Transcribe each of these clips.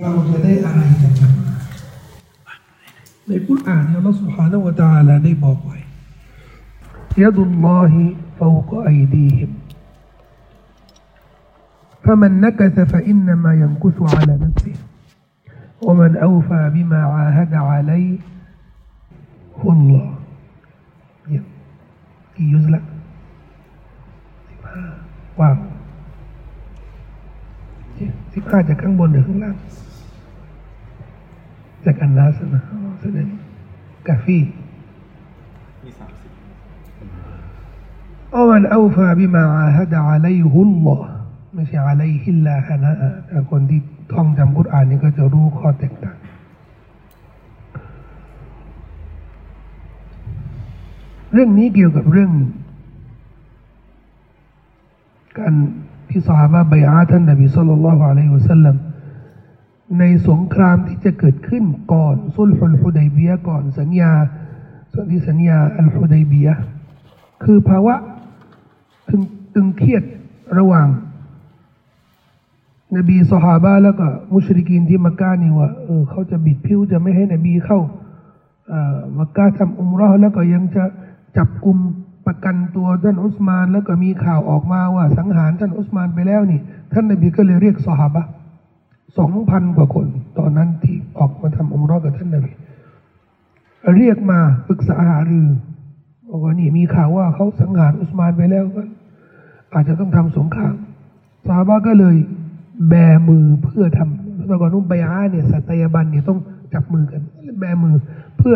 เราจะได้อะไรจากมันในกุรอานเนี่ยอัลลอฮฺ سبحانه และ تعالى ได้บอกไว้ยดุลลอฮิฟาวกอัยดีฮิม فمن نكث فإنما ينكث على نفسه ومن أوفى بما عاهد عليه الله กี่ยุสละสิบห้าว้าวสิบห้าจากข้างบนหรือข้างล่าง จากอันนัสนะแสดงกาฟีมีสามสิบเอามันเอาฟาบิมาอาฮัดอะลัยฮุลลอฮ์ไม่ใช่อะลัยฮิลลาฮะนะแต่คนที่ท่องจำกุรอานนี่ก็จะรู้ข้อแตกต่างเรื่องนี้เกี่ยวกับเรื่อง การที่สหายบายอาท่านนบีสุลต่านละฮ์อะลัยฮิวะสัลลัม ในสงครามที่จะเกิดขึ้นก่อนสุลฮุลฮุดัยเบียก่อนสัญญาส่วนที่สัญญาอัลฮุดัยเบียคือภาวะตึงตึงเครียดระหว่าง นบีสหาบะแล้วก็มุชริกีนที่มักกะนี่ว่าเออเขาจะบิดผิวจะไม่ให้นบีเข้าเอ่อมักกะทำอุมราะห์แล้วก็ยังจะจับกลุ่มประกันตัวท่านอุสมาน แล้วก็มีข่าวออกมาว่าสังหารท่านอุสมานไปแล้วนี่ ท่านนบีก็เลยเรียกสหาบะ สองพันกว่าคน ตอนนั้นที่ออกมาทำอุมราะห์กับท่านนบีเรียกมาปรึกษาหารือบอกว่านี่มีข่าวว่าเขาสังหารอุสมานไปแล้วก็อาจจะต้องทำสงครามสหาบะก็เลยแบมือเพื่อทำแต่ก่อนนุ่มใบอาเนี่ยสัตยาบันเนี่ยต้องจับมือกันแบมือเพื่อ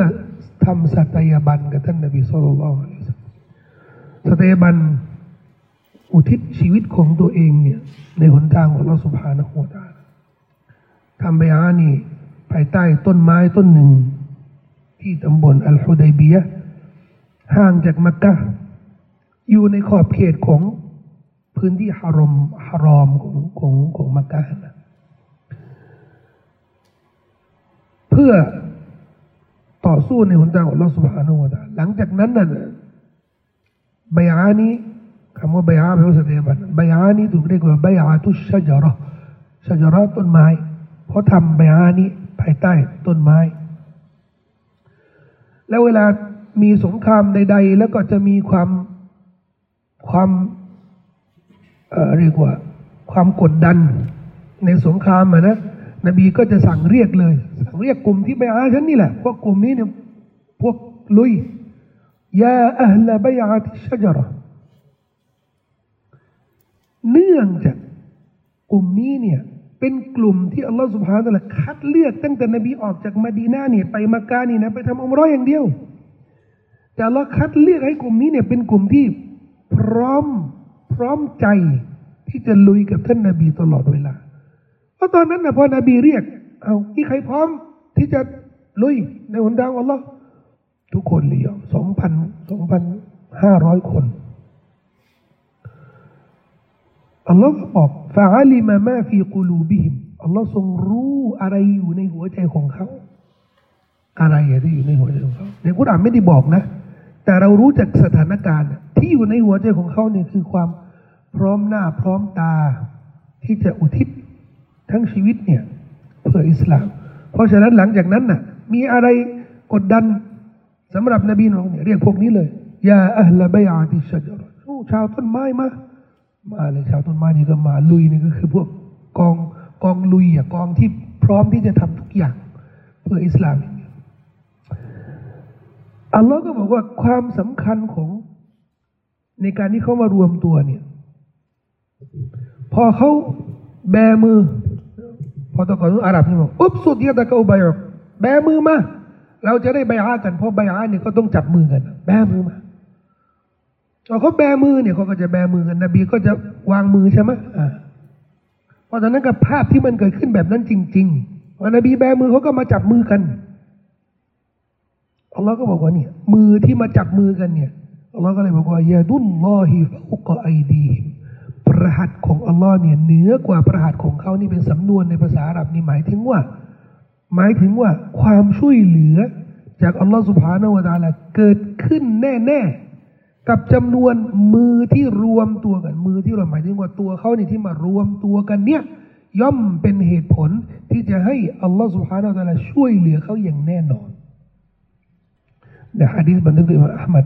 ทำสัตยาบันกับท่านนบีสุลต่านละสัตยาบันอุทิศชีวิตของตัวเองเนี่ยในหนทางของเราสุภาณหัวตา ทำใบอานี่ภายใต้ต้นไม้ต้นหนึ่ง ที่ตำบลอัลฮุดัยเบียห่างจากมักกะอยู่ในขอบเขตของพื้นที่ฮารอมฮารอมของของของมักกะนะเพื่อต่อสู้ในหนทางของอัลอฮฺสุบฮานาอูตหลังจากนั้นน่ะใบอานี้คำว่าใบอาแปลว่าสัตยบันใบอานี้ถูกเรียกว่าใบอาตุชจาระชจาระต้นไม้ เพราะทำใบอานี้ภายใต้ต้นไม้ แล้วเวลามีสงครามใด ๆ แล้วก็จะมีความความเเรียกว่า ความกดดันในสงครามอะนะนบีก็จะสั่งเรียกเลย สั่งเรียกกลุ่มที่ไปอาฉันนี่แหละ พวกกลุ่มนี้เนี่ยพวกลุยยาอัลบยาติชจระเนื่องจากกลุ่มนี้เนี่ย เป็นกลุ่มที่อัลลอฮฺสุบฮานะละคัดเลือกตั้งแต่นบีออกจากมาดีนาเนี่ยไปมักกะนี่นะไปทำอมราะห์อย่างเดียว แต่อัลลอฮ์คัดเลือกให้กลุ่มนี้เนี่ยเป็นกลุ่มที่พร้อมพร้อมใจที่จะลุยกับท่านนาบีตลอดเวลาเพราะตอนนั้นนะพอนบีเรียก เอามีใครพร้อมที่จะลุยในหนทางอัลลอฮ์ทุกคนเลยสองพันสองพันห้าร้อยคน อัลลอฮ์บอกฟาลิมามาฟีกูลูบิฮิมอัลลอฮ์ทรงรู้อะไรอยู่ในหัวใจของเขา อะไรที่อยู่ในหัวใจของเขาในกุรอานไม่ได้บอกนะ แต่เรารู้จากสถานการณ์ ที่อยู่ในหัวใจของเขาเนี่ยคือความพร้อมหน้าพร้อมตา ที่จะอุทิศทั้งชีวิตเนี่ยเพื่ออิสลาม เพราะฉะนั้นหลังจากนั้นน่ะ มีอะไรกดดันสำหรับนบีนองเนี่ยเรียกพวกนี้เลยยาอัลลบยาติชจรโอ้ชาวต้นไม้มา มาเลยชาวต้นไม้นี่ก็มาลุยนี่ก็คือพวกกองกองลุยอะกองที่พร้อมที่จะทำทุกอย่าง เพื่ออิสลามเนี่ยอัลลอฮ์ก็บอกว่าความสำคัญของในการที่เขามารวมตัวเนี่ย พอเขาแบมือ พอตะกอนอาหรับนี่บอกอุ๊บสุดยะตะกอุบายอกแบมือมาเราจะได้ใบอากันเพราะใบอาเนี่ยก็ต้องจับมือกัน แบมือมา พอเขาแบมือเนี่ยเขาก็จะแบมือกันนบีก็จะวางมือใช่ไหมอ่าเพราะฉะนั้นกับภาพที่มันเกิดขึ้นแบบนั้นจริงๆพอนบีแบมือเขาก็มาจับมือกันอัลลอฮ์ก็บอกว่าเนี่ยมือที่มาจับมือกันเนี่ยอัลลอฮ์ก็เลยบอกว่ายาดุลลอฮิฟุกไอดีมประหัตของอัลลอฮ์เนี่ยเหนือกว่าประหัตของเขานี่เป็นสำนวนในภาษาอาหรับนี่หมายถึงว่า หมายถึงว่าความช่วยเหลือ จากอัลลอฮ์สุบฮานาวตาลาเกิดขึ้นแน่ๆ กับจำนวนมือที่รวมตัวกันมือที่เราหมายถึงว่าตัวเขาเนี่ยที่มารวมตัวกันเนี่ยย่อมเป็นเหตุผลที่จะให้อัลลอฮฺสุฮานาอัลลอฮฺช่วยเหลือเขาอย่างแน่นอนในฮะดีษบันทึกโดยอิมามอัลมัด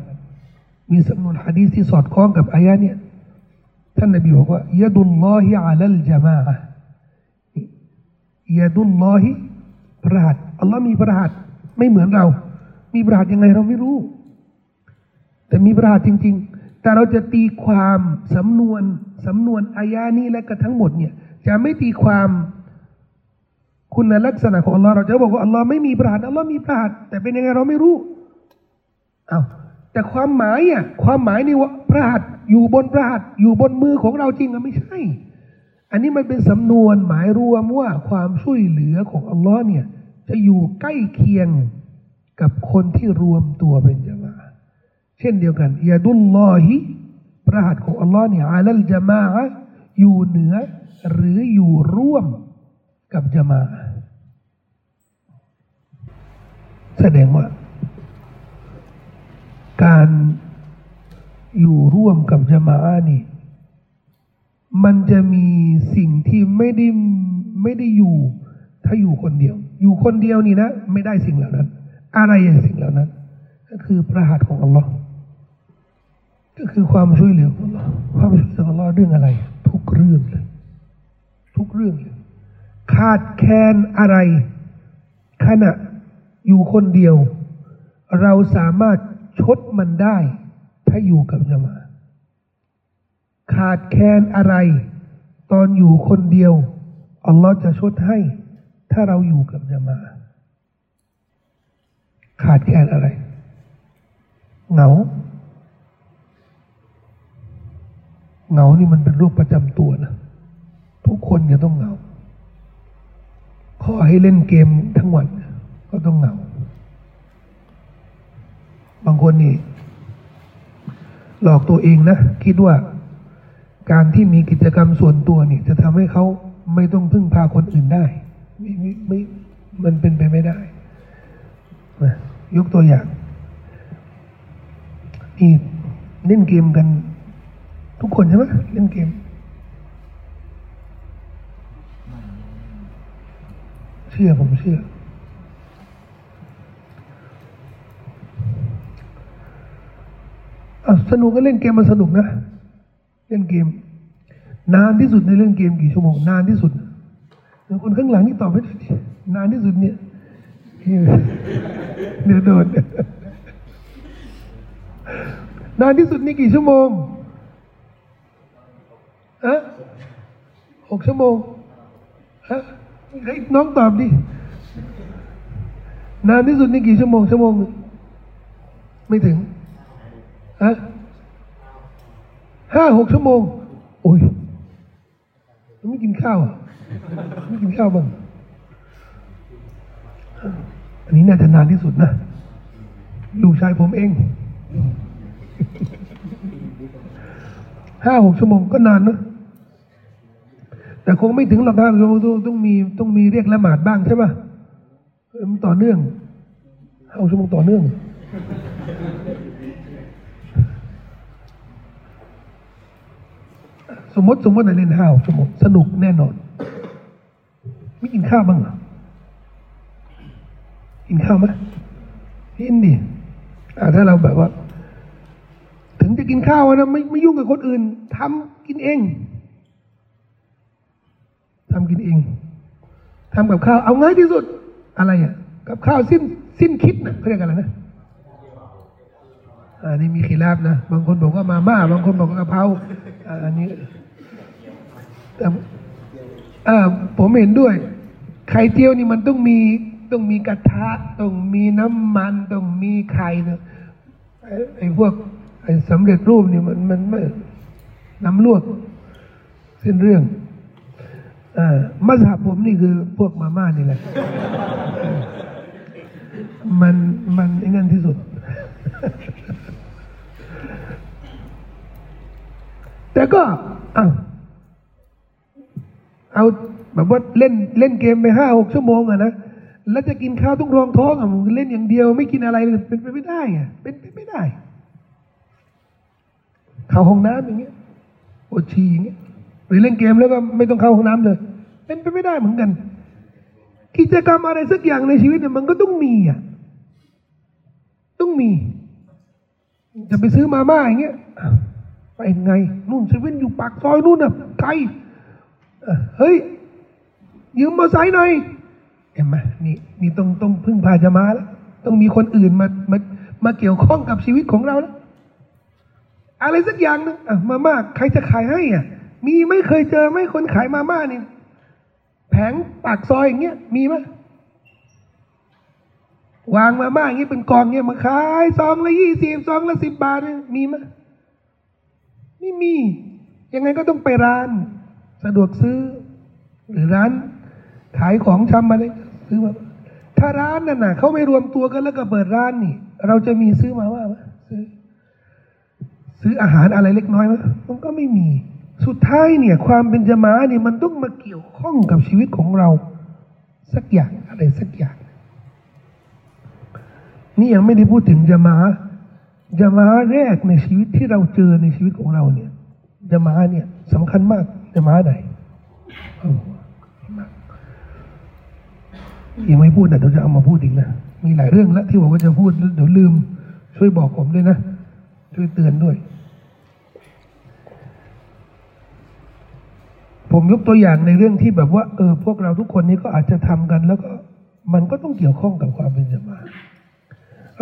มีสำนวนฮะดีษที่สอดคล้องกับอายะเนี่ยท่านนบีบอกว่ายดุลลอฮิอัลลจามะยดุลลอฮิพระหัตอัลลอฮ์มีพระหัตไม่เหมือนเรา มีพระหัตยังไงเราไม่รู้ แต่มีพระหัตถ์จริง ๆ แต่เราจะตีความสำนวนสำนวนอายานี้และก็ทั้งหมดเนี่ยจะไม่ตีความคุณลักษณะของอัลลอฮ์เราจะบอกว่าอัลลอฮ์ไม่มีพระหัตถ์อัลลอฮ์มีพระหัตถ์แต่เป็นยังไงเราไม่รู้เอาแต่ความหมายอะความหมายนี่ว่าพระหัตถ์อยู่บนพระหัตถ์อยู่บนมือของเราจริงอะไม่ใช่ อันนี้มันเป็นสำนวนหมายรวมว่าความช่วยเหลือของอัลลอฮ์เนี่ยจะอยู่ใกล้เคียงกับคนที่รวมตัวเป็นจมาอะห์ เช่นเดียวกันยาดุลลอฮิพระหัตถ์ของอัลลอฮ์เนี่ยอาลัลจามะอยู่เหนือ หรืออยู่ร่วมกับจาอะแสดงว่า การอยู่ร่วมกับจาอะนี่มันจะมีสิ่งที่ไม่ได้ไม่ได้อยู่ ถ้าอยู่คนเดียว อยู่คนเดียวนี่นะ ไม่ได้สิ่งเหล่านั้น อะไรอย่างสิ่งเหล่านั้น ก็คือพระหัตถ์ของอัลลอฮ์ ก็คือความช่วยเหลือของอัลลอฮ์ความช่วยเหลือของอัลลอฮ์เรื่องอะไร ทุกเรื่องเลย ทุกเรื่องเลยขาดแคลนอะไร ขณะอยู่คนเดียว เราสามารถชดมันได้ ถ้าอยู่กับจมา ขาดแคลนอะไร ตอนอยู่คนเดียวอัลลอฮ์จะชดให้ ถ้าเราอยู่กับจมา ขาดแคลนอะไร เหงา เหงานี่มันเป็นโรคประจำตัวนะทุกคนจะต้องเหงาขอให้เล่นเกมทั้งวันก็ต้องเหงา บางคนนี่ หลอกตัวเองนะ คิดว่าการที่มีกิจกรรมส่วนตัวนี่ จะทำให้เขาไม่ต้องพึ่งพาคนอื่นได้ไม่ไม่ไม่มันเป็นไปไม่ได้นะยกตัวอย่างนี่เล่นเกมกัน ทุกคนใช่ไหมเล่นเกมเชื่อผมเชื่ออสนุกก็เล่นเกมมันสนุกนะ เล่นเกม นานที่สุดในเล่นเกมกี่ชั่วโมง นานที่สุดคนข้างหลังนี่ตอบไม่ได้นานที่สุดเนี่ยเดี๋ยวโดนนานที่สุดนี่กี่ชั่วโมง อะหกชั่วโมงฮะเฮ้น้องตอบดิ นานที่สุดนี่กี่ชั่วโมงชั่วโมงไม่ถึงฮะห้าหกชั่วโมง โอ้ยไม่กินข้าวไม่กินข้าวบ้างอันนี้น่าจะนานที่สุดนะลูกชายผมเองห้าหกชั่วโมงก็นานนะ แต่คงไม่ถึงหรอกห้าชั่วโมงต้องต้องมีต้องมีเรียกละหมาดบ้างใช่ป่ะเออมันต่อเนื่องห้าชั่วโมงต่อเนื่อง สมมติสมมติเราเล่นห้าชั่วโมงสนุกแน่นอน ไม่กินข้าวบ้างเหรอกินข้าวไหมกินดิถ้าเราแบบว่า ถึงจะกินข้าวนะไม่ไม่ยุ่งกับคนอื่นทำกินเอง ทำกินเองทำกับข้าวเอาง่ายที่สุดอะไรอะกับข้าวสิ้นสิ้นคิดนะเขาเรียกอะไรนะอันนี้มีขีลาบนะบางคนบอกว่ามาม่าบางคนบอกว่ากะเพราอันนี้แต่อ่าผมเห็นด้วย ไข่เจียวนี่มันต้องมีต้องมีกระทะต้องมีน้ำมันต้องมีไข่เนะไอ้ไอ้พวกไอ้สำเร็จรูปนี่มันมันไม่น้ำลวกสิ้นเรื่อง มัสฮับผมนี่คือพวกมาม่านี่แหละ มันมันไอ้นั่นที่สุด แต่ก็เอาเอาแบบว่าเล่นเล่นเกมไปห้าหกชั่วโมงอะนะแล้วจะกินข้าวต้องรองท้องอะมึงเล่นอย่างเดียว ไม่กินอะไรเลยเป็นไปไม่ได้อะเป็นไปไม่ได้เข้าห้องน้ำอย่างเงี้ยปวดฉี่อย่างเงี้ยหรือเล่นเกมแล้วก็ไม่ต้องเข้าห้องน้ำเลย เป็นไปไม่ได้เหมือนกัน กิจกรรมอะไรสักอย่างในชีวิตเนี่ยมันก็ต้องมีอะต้องมี จะไปซื้อมาม่าอย่างเงี้ยอ้าวไปไงนู่นเซเว่นอยู่ปากซอยนู่นน่ะไกลเฮ้ย ยืมมอเตอร์ไซค์หน่อยเห็นไหมนี่นี่ต้องต้องพึ่งพาจะมาแล้วต้องมีคนอื่นมามามาเกี่ยวข้องกับชีวิตของเราแล้วอะไรสักอย่างหนึงอะมาม่าใครจะขายให้อะ มีไม่เคยเจอไหมคนขายมาม่านี่ แผงปากซอยอย่างเงี้ยมีไหมวางมาม่าอย่างเงี้ยเป็นกองเงี้ยมาขายซองละยี่สิบซองละสิบบาทเนี่ยมีไหมไม่มี ยังไงก็ต้องไปร้าน สะดวกซื้อ หรือร้าน ขายของชำอะไรซื้อมาถ้าร้านนั่นน่ะเขาไม่รวมตัวกันแล้วก็เปิดร้านนี่ เราจะมีซื้อมาว่าไหมซื้อ ซื้ออาหารอะไรเล็กน้อยไหมมันก็ไม่มี สุดท้ายเนี่ย ความเป็นจมาเนี่ยมันต้องมาเกี่ยวข้องกับชีวิตของเรา สักอย่างอะไรสักอย่าง นี่ยังไม่ได้พูดถึงจมาจมาแรกในชีวิตที่เราเจอในชีวิตของเราเนี่ยจมาเนี่ยสำคัญมากจมาไหนยังไม่พูดแต่เดี๋ยวจะเอามาพูดอีกนะมีหลายเรื่องแล้วที่บอกว่าจะพูดเดี๋ยวลืม ช่วยบอกผมด้วยนะช่วยเตือนด้วย ผมยกตัวอย่างในเรื่องที่แบบว่าเออพวกเราทุกคนนี้ก็อาจจะทำกัน แล้วก็มันก็ต้องเกี่ยวข้องกับความเป็นจมา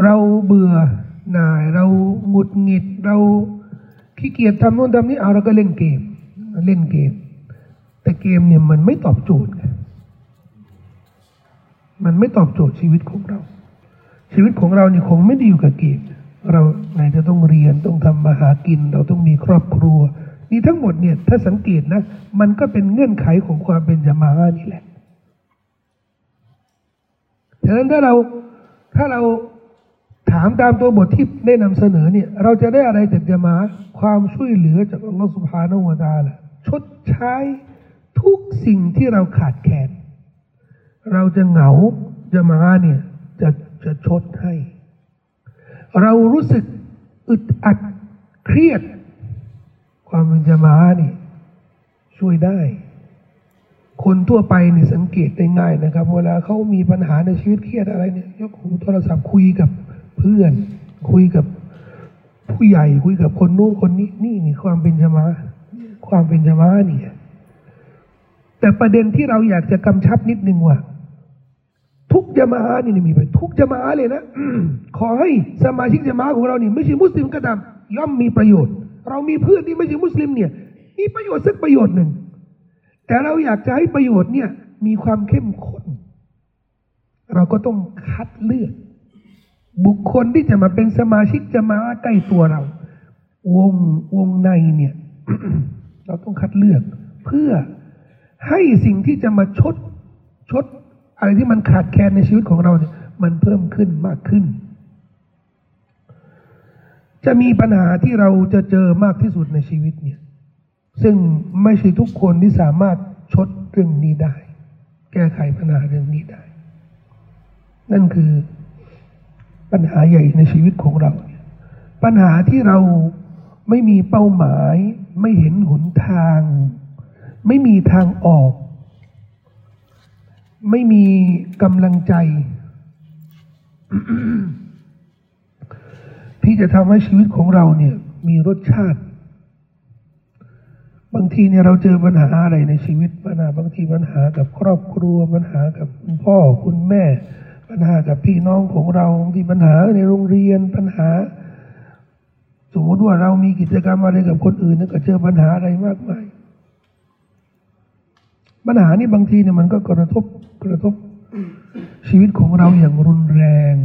เราเบื่อหน่ายเราหงุดหงิด เราขี้เกียจทำโน่นทำนี่เอาเราก็เล่นเกม เล่นเกม แต่เกมเนี่ยมันไม่ตอบโจทย์มันไม่ตอบโจทย์ชีวิตของเรา ชีวิตของเราเนี่ยคงไม่ได้อยู่กับเกมเราไหนจะต้องเรียนต้องทำมาหากิน เราต้องมีครอบครัว นี่ทั้งหมดเนี่ยถ้าสังเกตนะ มันก็เป็นเงื่อนไขของความเป็นจามาอะนี่แหละฉะนั้นถ้าเราถ้าเราถามตามตัวบทที่ได้นำเสนอเนี่ย เราจะได้อะไรจากจามาความช่วยเหลือจากอัลลอฮฺสุบฮานาอูวตาละชดใช้ทุกสิ่งที่เราขาดแคลนเราจะเหงาจะมาเนี่ยจะจะชดให้ เรารู้สึกอึดอัดเครียด ความเป็นจะมานี่ ช่วยได้ คนทั่วไปนี่สังเกตได้ง่ายนะครับ เวลาเขามีปัญหาในชีวิตเครียดอะไรเนี่ย ยกหูโทรศัพท์คุยกับเพื่อน คุยกับผู้ใหญ่คุยกับคนนู้นคนนี้ นี่นี่ความเป็นจมาความเป็นจมานี่แต่ประเด็นที่เราอยากจะกำชับนิดนึงว่า ทุกจามานี่มีไปทุกจามาเลยนะขอให้สมาชิกจามาของเรานี่ ไม่ใช่มุสลิมก็ตามย่อมมีประโยชน์ เรามีเพื่อนที่ไม่ใช่มุสลิมเนี่ยมีประโยชน์สักประโยชน์หนึ่ง แต่เราอยากจะให้ประโยชน์เนี่ยมีความเข้มข้น เราก็ต้องคัดเลือก บุคคลที่จะมาเป็นสมาชิกจะมาใกล้ตัวเรา วงวงในเนี่ย เราต้องคัดเลือก เพื่อให้สิ่งที่จะมาชดชด อะไรที่มันขาดแคลนในชีวิตของเราเนี่ย มันเพิ่มขึ้นมากขึ้น จะมีปัญหาที่เราจะเจอมากที่สุดในชีวิตเนี่ย ซึ่งไม่ใช่ทุกคนที่สามารถชดเรื่องนี้ได้ แก้ไขปัญหาเรื่องนี้ได้ นั่นคือปัญหาใหญ่ในชีวิตของเราเนี่ยปัญหาที่เราไม่มีเป้าหมาย ไม่เห็นหนทาง ไม่มีทางออก ไม่มีกำลังใจ ที่จะทำให้ชีวิตของเราเนี่ยมีรสชาติ บางทีเนี่ยเราเจอปัญหาอะไรในชีวิตปัญหาบางทีปัญหากับครอบครัวปัญหากับคุณพ่อคุณแม่ ปัญหากับพี่น้องของเราบางทีปัญหาในโรงเรียนปัญหา สมมติว่าเรามีกิจกรรมอะไรกับคนอื่นนี่ก็เจอปัญหาอะไรมากมายปัญหานี่บางทีเนี่ยมันก็กระทบกระทบชีวิตของเราอย่างรุนแรง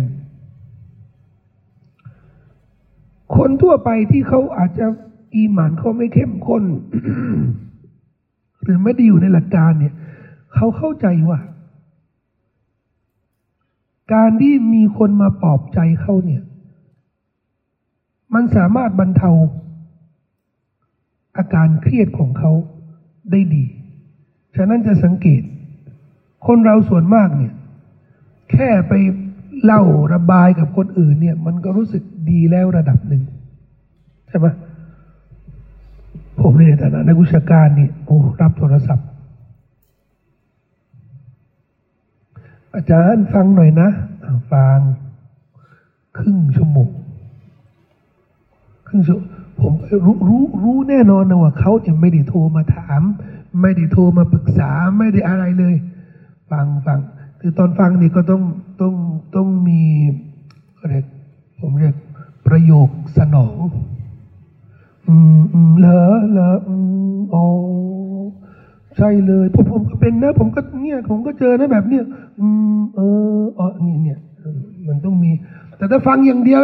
คนทั่วไปที่เขาอาจจะอีหมานเขาไม่เข้มข้น หรือไม่ได้อยู่ในหลักการเนี่ย เขาเข้าใจว่า การที่มีคนมาปลอบใจเขาเนี่ย มันสามารถบรรเทา อาการเครียดของเขาได้ดี ฉะนั้นจะสังเกต คนเราส่วนมากเนี่ย แค่ไปเล่าระบายกับคนอื่นเนี่ย มันก็รู้สึก ดีแล้วระดับหนึ่งใช่ไหมผมในฐานะนักวิชาการนี่โอ้รับโทรศัพท์ อาจารย์ฟังหน่อยนะ ฟังครึ่งชั่วโมงครึ่งชั่วผมรู้รู้รู้แน่นอนนะว่าเขาจะไม่ได้โทรมาถาม ไม่ได้โทรมาปรึกษาไม่ได้อะไรเลย ฟังฟังคือตอนฟังนี่ก็ต้องต้องต้องมีเขาเรียกผมเรียก ประโยคสนอง อืมอืมเหรอเหรออืมอ๋อใช่เลยผมผมก็เป็นนะ ผมก็เนี่ย ผมก็เจอนะแบบเนี้ยอืมเอออ๋อนี่เนี่ยเออมันต้องมี แต่ถ้าฟังอย่างเดียว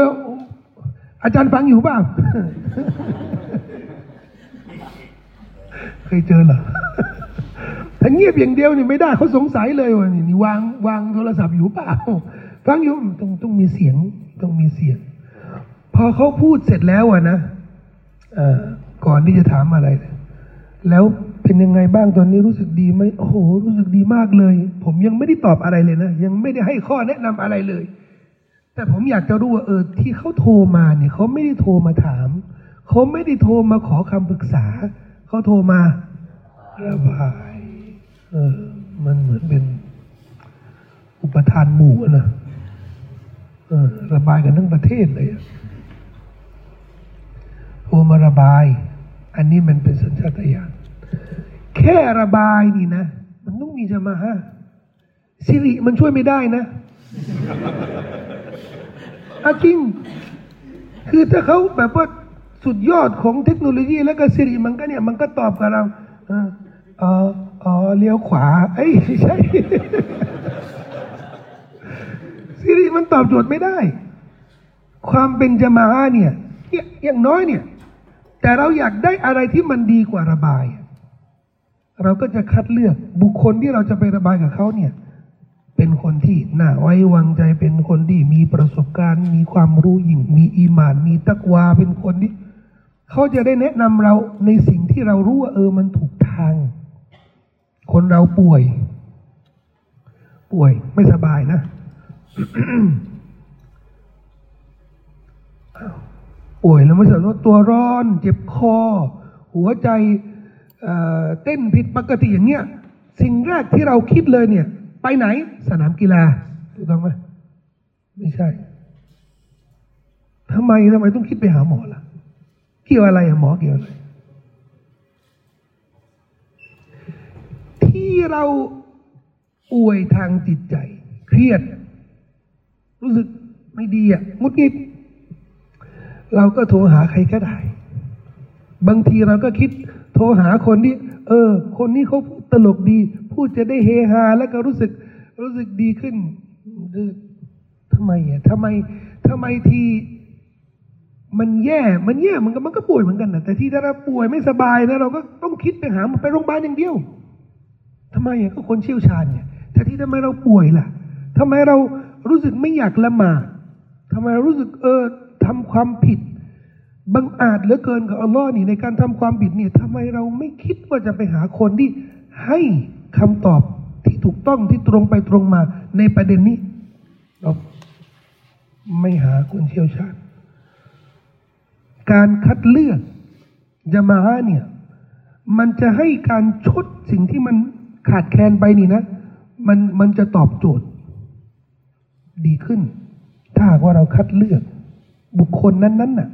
อาจารย์ฟังอยู่เปล่าเคยเจอเหรอถ้าเงียบอย่างเดียวนี่ไม่ได้เขาสงสัยเลยว่านี่นี่วางวางโทรศัพท์อยู่เปล่าฟังอยู่ต้องต้องมีเสียงต้องมีเสียง พอเขาพูดเสร็จแล้วอะนะเอ่อก่อนที่จะถามอะไร แล้วเป็นยังไงบ้างตอนนี้รู้สึกดีไหมโอ้โหรู้สึกดีมากเลย ผมยังไม่ได้ตอบอะไรเลยนะยังไม่ได้ให้ข้อแนะนำอะไรเลย แต่ผมอยากจะรู้ว่าเออที่เขาโทรมาเนี่ยเขาไม่ได้โทรมาถามเขาไม่ได้โทรมาขอคำปรึกษาเขาโทรมาระบายเออมันเหมือนเป็นอุปทานหมู่อะนะเออระบายกันทั้งประเทศเลยอะ โทรมาระบาย อันนี้มันเป็นสัญชาตญาณแค่ระบายนี่นะ มันต้องมีจะมาฮะสิริมันช่วยไม่ได้นะอาจริง คือถ้าเขาแบบว่าสุดยอดของเทคโนโลยีแล้วก็สิริมันก็เนี่ย มันก็ตอบกับเราเออเอออ๋อเลี้ยวขวาเอ้ยใช่สิริมันตอบโจทย์ไม่ได้ ความเป็นจมาอะเนี่ยอย่างน้อยเนี่ย แต่เราอยากได้อะไรที่มันดีกว่าระบาย เราก็จะคัดเลือกบุคคลที่เราจะไประบายกับเขาเนี่ย เป็นคนที่น่าไว้วางใจเป็นคนที่มีประสบการณ์ มีความรู้ยิ่ง มีอีมาน มีตักวาเป็นคนที่เขาจะได้แนะนำเราในสิ่งที่เรารู้ว่าเออมันถูกทาง คนเราป่วย ป่วยไม่สบายนะ ป่วยแล้วไม่ใช่ว่าตัวร้อน เจ็บคอ หัวใจเเต้นผิดปกติอย่างเงี้ยสิ่งแรกที่เราคิดเลยเนี่ย ไปไหนสนามกีฬาถูกต้องไหมไม่ใช่ทำไมทำไมต้องคิดไปหาหมอล่ะ เกี่ยวอะไรหมอเกี่ยวอะไร ที่เราป่วยทางจิตใจ เครียด รู้สึกไม่ดีอะงุดงิด เราก็โทรหาใครก็ได้ บางทีเราก็คิดโทรหาคนที่ เออ คนนี้เขาตลกดี พูดจะได้เฮฮา แล้วก็รู้สึกรู้สึกดีขึ้นทำไมอะทำไมทำไมทีมันแย่ มันแย่ มันก็มันก็ป่วยเหมือนกันนะแต่ที่ถ้าเราป่วยไม่สบายนะเราก็ต้องคิดไปหาไปโรงพยาบาลอย่างเดียวทำไมอะก็คนเชี่ยวชาญเนี่ยแต่ที่ทำไมเราป่วยล่ะทำไมเรารู้สึกไม่อยากละหมาดทำไมเรารู้สึกเออ ทำความผิดบังอาจเหลือเกินกับอัลลอฮ์นี่ในการทำความผิดเนี่ยทำไมเราไม่คิดว่าจะไปหาคนที่ให้คำตอบที่ถูกต้องที่ตรงไปตรงมา ในประเด็นนี้ เราไม่หาคนเชี่ยวชาญการคัดเลือกจะมาเนี่ย มันจะให้การชดสิ่งที่มันขาดแคลนไปนี่นะ มันมันจะตอบโจทย์ ดีขึ้น ถ้าว่าเราคัดเลือก บุคคลนั้นๆน่ะ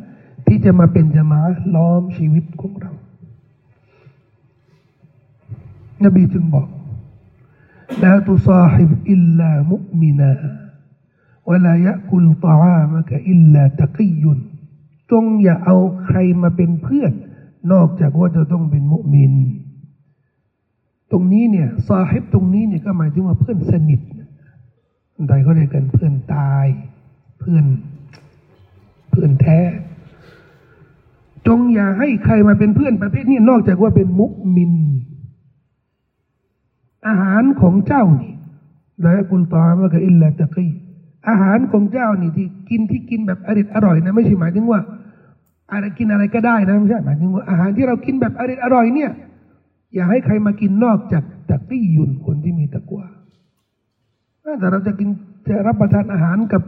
ที่จะมาเป็นจมาล้อมชีวิตของเรา นบีจึงบอกลาตุซาฮิบอิลลามุมินาวลายะกุลตอามะกะอิลลาตะกียุนจงอย่าเอาใครมาเป็นเพื่อน นอกจากว่าจะต้องเป็นมุมิน ตรงนี้เนี่ยซาฮิบตรงนี้เนี่ยก็หมายถึงว่าเพื่อนสนิทใดเขาเรียกกันเพื่อนตาย เพื่อน เพื่อนแท้ จงอย่าให้ใครมาเป็นเพื่อนประเภทนี้นอกจากว่าเป็นมุมิน อาหารของเจ้านี่ละกุลตามะกอิลลาตะกีอาหารของเจ้านี่ที่กินที่กินแบบอริดอร่อยนะไม่ใช่หมายถึงว่าอะไรกินอะไรก็ได้นะไม่ใช่หมายถึงว่าอาหารที่เรากินแบบอริดอร่อยเนี่ย อย่าให้ใครมากินนอกจากตะกี้ยุนคนที่มีตะกวาแต่เราจะกินจะรับประทานอาหารกับ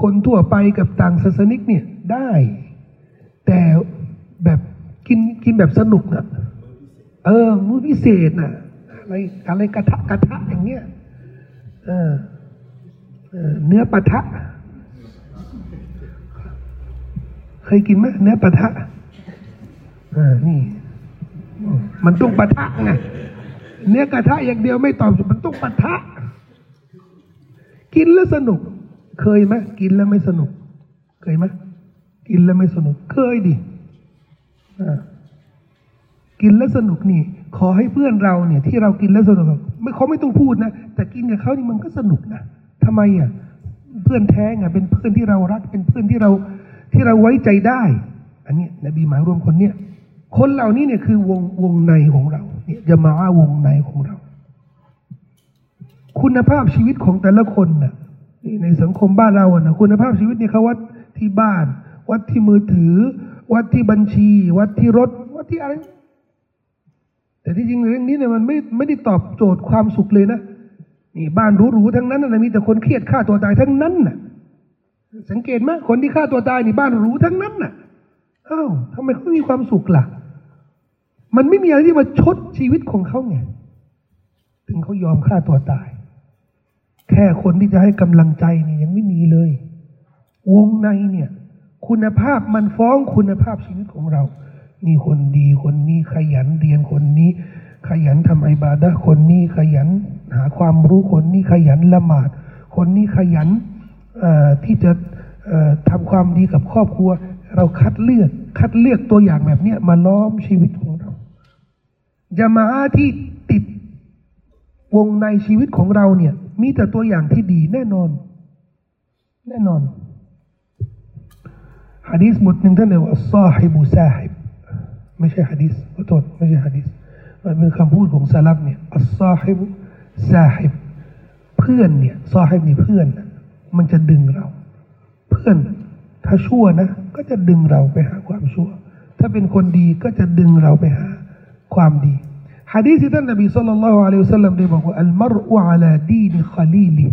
คนทั่วไปกับต่างศาสนิกเนี่ยได้ แต่แบบกินกินแบบสนุกนะเออมื้อพิเศษนะอะไรอะไรกระทะกระทะอย่างเงี้ยเออเออเนื้อปะทะ เคยกินไหมเนื้อปะทะเออนี่ มันต้องปะทะไงเนื้อกระทะอย่างเดียวไม่ตอบมันต้องปะทะ กินแล้วสนุก เคยไหมกินแล้วไม่สนุก เคยไหมกินแล้วไม่สนุก เคยดิอ่ากินแล้วสนุกนี่ ขอให้เพื่อนเราเนี่ย ที่เรากินแล้วสนุกไม่เขาไม่ต้องพูดนะแต่กินกับเขานี่มันก็สนุกนะทำไมอะ เพื่อนแท้ไงเป็นเพื่อนที่เรารัก เป็นเพื่อนที่เราที่เราไว้ใจได้ อันนี้นบีหมายรวมคนเนี่ยคนเหล่านี้เนี่ยคือวงวงในของเราเนี่ยจะมาวงในของเรา คุณภาพชีวิตของแต่ละคนน่ะ นี่ในสังคมบ้านเราอะนะคุณภาพชีวิตเนี่ยเขาวัดที่บ้าน วัดที่มือถือ วัดที่บัญชี วัดที่รถ วัดที่อะไร แต่ที่จริงเรื่องนี้เนี่ยมันไม่ไม่ได้ตอบโจทย์ความสุขเลยนะนี่บ้านหรูๆทั้งนั้นนะมีแต่คนเครียดฆ่าตัวตายทั้งนั้นน่ะ สังเกตไหมคนที่ฆ่าตัวตายนี่บ้านหรูทั้งนั้นน่ะอ้าวทำไมเขามีความสุขล่ะ มันไม่มีอะไรที่มาชดชีวิตของเขาไงถึงเขายอมฆ่าตัวตาย แค่คนที่จะให้กำลังใจนี่ยังไม่มีเลย วงในเนี่ย คุณภาพมันฟ้องคุณภาพชีวิตของเรา นี่คนดีคนนี้ขยันเรียนคนนี้ ขยันทำไอบาดะคนนี้ขยัน หาความรู้คนนี้ขยันละหมาด คนนี้ขยันที่จะทำความดีกับครอบครัว เราคัดเลือกคัดเลือกตัวอย่างแบบนี้มาล้อมชีวิตของเราจะมาที่ติดวงในชีวิตของเราเนี่ย มีแต่ตัวอย่างที่ดีแน่นอน แน่นอนฮะดีษบทหนึ่งท่านเรียกว่าซาฮิบุซาฮิบไม่ใช่ฮะดีษขอโทษไม่ใช่ฮะดีษมันเป็นคำพูดของซาลับเนี่ยอัสซาฮิบซาฮิบเพื่อนเนี่ยซาฮิบนี่เพื่อน มันจะดึงเรา เพื่อนถ้าชั่วนะ ก็จะดึงเราไปหาความชั่ว ถ้าเป็นคนดีก็จะดึงเราไปหาความดี ฮะดีษที่ท่านนบีสุลต่านละฮ์อะลัยฮิวะสัลลัมได้บอกว่าอัลมรอุอะลาดีนคลีลี